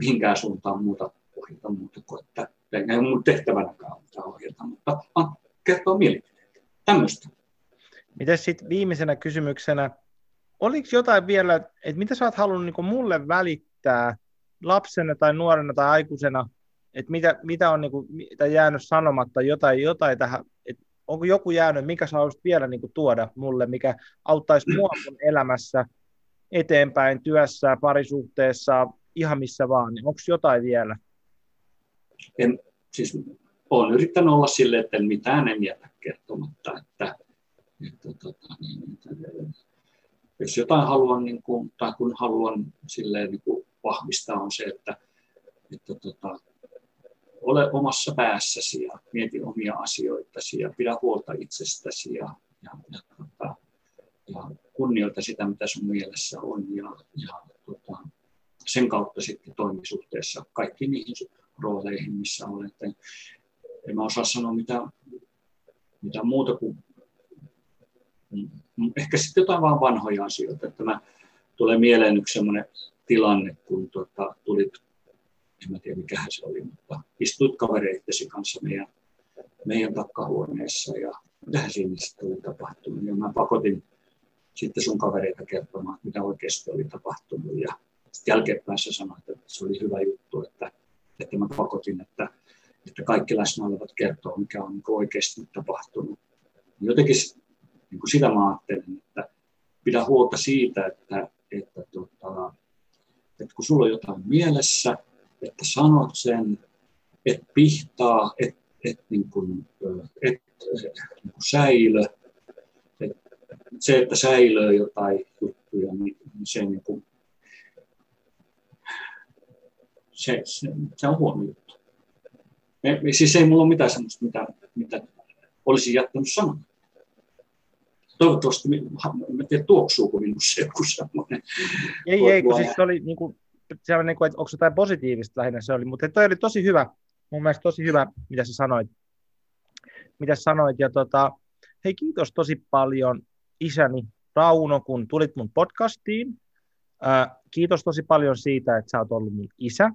mihinkään suuntaan muuta ohjata muuta kuin, että ei mun tehtävänäkään ole ohjata, mutta kertoo mielipiteitä. Tämmöistä. Miten sitten viimeisenä kysymyksenä, oliko jotain vielä, että mitä sä oot halunnut niin mulle välittää lapsena tai nuorena tai aikuisena, että mitä, mitä on niin kuin, mitä jäänyt sanomatta, jotain, jotain tähän, että onko joku jäänyt, mikä sä haluaisit vielä niin kuin, tuoda mulle, mikä auttaisi mua mun elämässä eteenpäin, työssä, parisuhteessa, ihan missä vaan, niin onko jotain vielä? En, siis olen yrittänyt olla sille, että en mitään en jätä kertomatta, että, että, tota, niin, että jos jotain haluan, niin kuin, tai kun haluan silleen, niin kuin vahvistaa, on se, että, että tota, ole omassa päässäsi ja mieti omia asioitasi ja pidä huolta itsestäsi ja, ja, ja, tota, ja kunnioita sitä, mitä sun mielessä on ja, ja tota, sen kautta sitten toimi suhteessa kaikkiin niihin rooleihin, missä olet. En mä osaa sanoa mitä, mitä muuta kuin ehkä sitten jotain vaan vanhoja asioita. Että mä tulee mieleen yksi sellainen tilanne, kun tuota, tulit, en mä tiedä mikä se oli, mutta istuit kavereittesi kanssa meidän, meidän takkahuoneessa ja mitähän siinä sitten oli tapahtunut. Ja mä pakotin sitten sun kavereita kertomaan, mitä oikeasti oli tapahtunut. Ja sitten jälkeenpäin sä sanoit, että se oli hyvä juttu, että, että mä pakotin, että, että kaikki läsnä olevat kertoo, mikä on niin oikeasti tapahtunut. Jotenkin niin kuin sitä mä ajattelen, että pidä huolta siitä, että, että, tota, että kun sulla on jotain mielessä, että sanot sen, et pihtaa, et, et, niin et, niin säilö. Et se, että säilöö jotain juttuja, niin se, niin kuin, se, se, se on huono juttu. Siis ei mulla ole mitään sellaista, mitä, mitä olisin jättänyt sanoa toivottavasti, mä tiedän, tuoksuuko minussa joku semmoinen. Ei, ei, kun siis se oli niin kuin, se niin kuin, että onko se jotain positiivista lähinnä se oli, mutta toi oli tosi hyvä, mun mielestä tosi hyvä, mitä sä sanoit. Mitä sä sanoit, ja tota, hei kiitos tosi paljon isäni Rauno, kun tulit mun podcastiin. Äh, kiitos tosi paljon siitä, että sä oot ollut mun isä.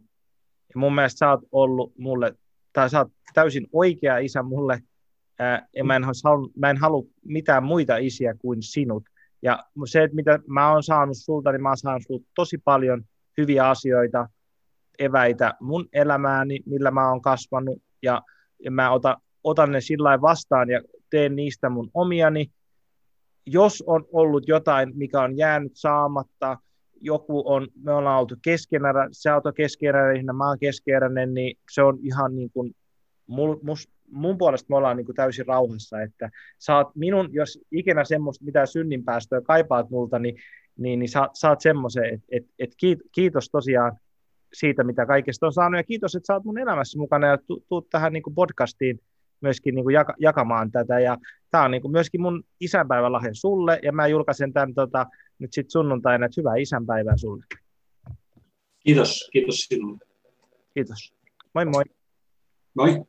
Ja mun mielestä sä oot ollut mulle, tai sä oot täysin oikea isä mulle, ja mä en, halua, mä en halua mitään muita isiä kuin sinut. Ja se, että mitä mä oon saanut sulta, niin mä oon saanut sulta tosi paljon hyviä asioita, eväitä mun elämääni, millä mä oon kasvanut, ja, ja mä otan, otan ne sillä vastaan ja teen niistä mun omiani. Jos on ollut jotain, mikä on jäänyt saamatta, joku on, me ollaan oltu keskenärä, sä oot keskeneräinen, mä oon keskeneräinen, niin se on ihan niin kuin, mul, must, mun puolesta me ollaan niin kuin täysin rauhassa, että saat minun, jos ikinä semmoista mitä synninpäästöä kaipaat multa, niin, niin, niin saat, saat semmoisen, että et, et kiitos tosiaan siitä, mitä kaikesta on saanut, ja kiitos, että sä oot mun elämässä mukana, ja tu, tuut tähän niin kuin podcastiin myöskin niin kuin jaka, jakamaan tätä, ja tämä on niin kuin myöskin mun isänpäivälahja sulle, ja mä julkaisen tämän tota, nyt sitten sunnuntaina, että hyvää isänpäivää sulle. Kiitos, kiitos sinulle. Kiitos. Moi moi. Moi.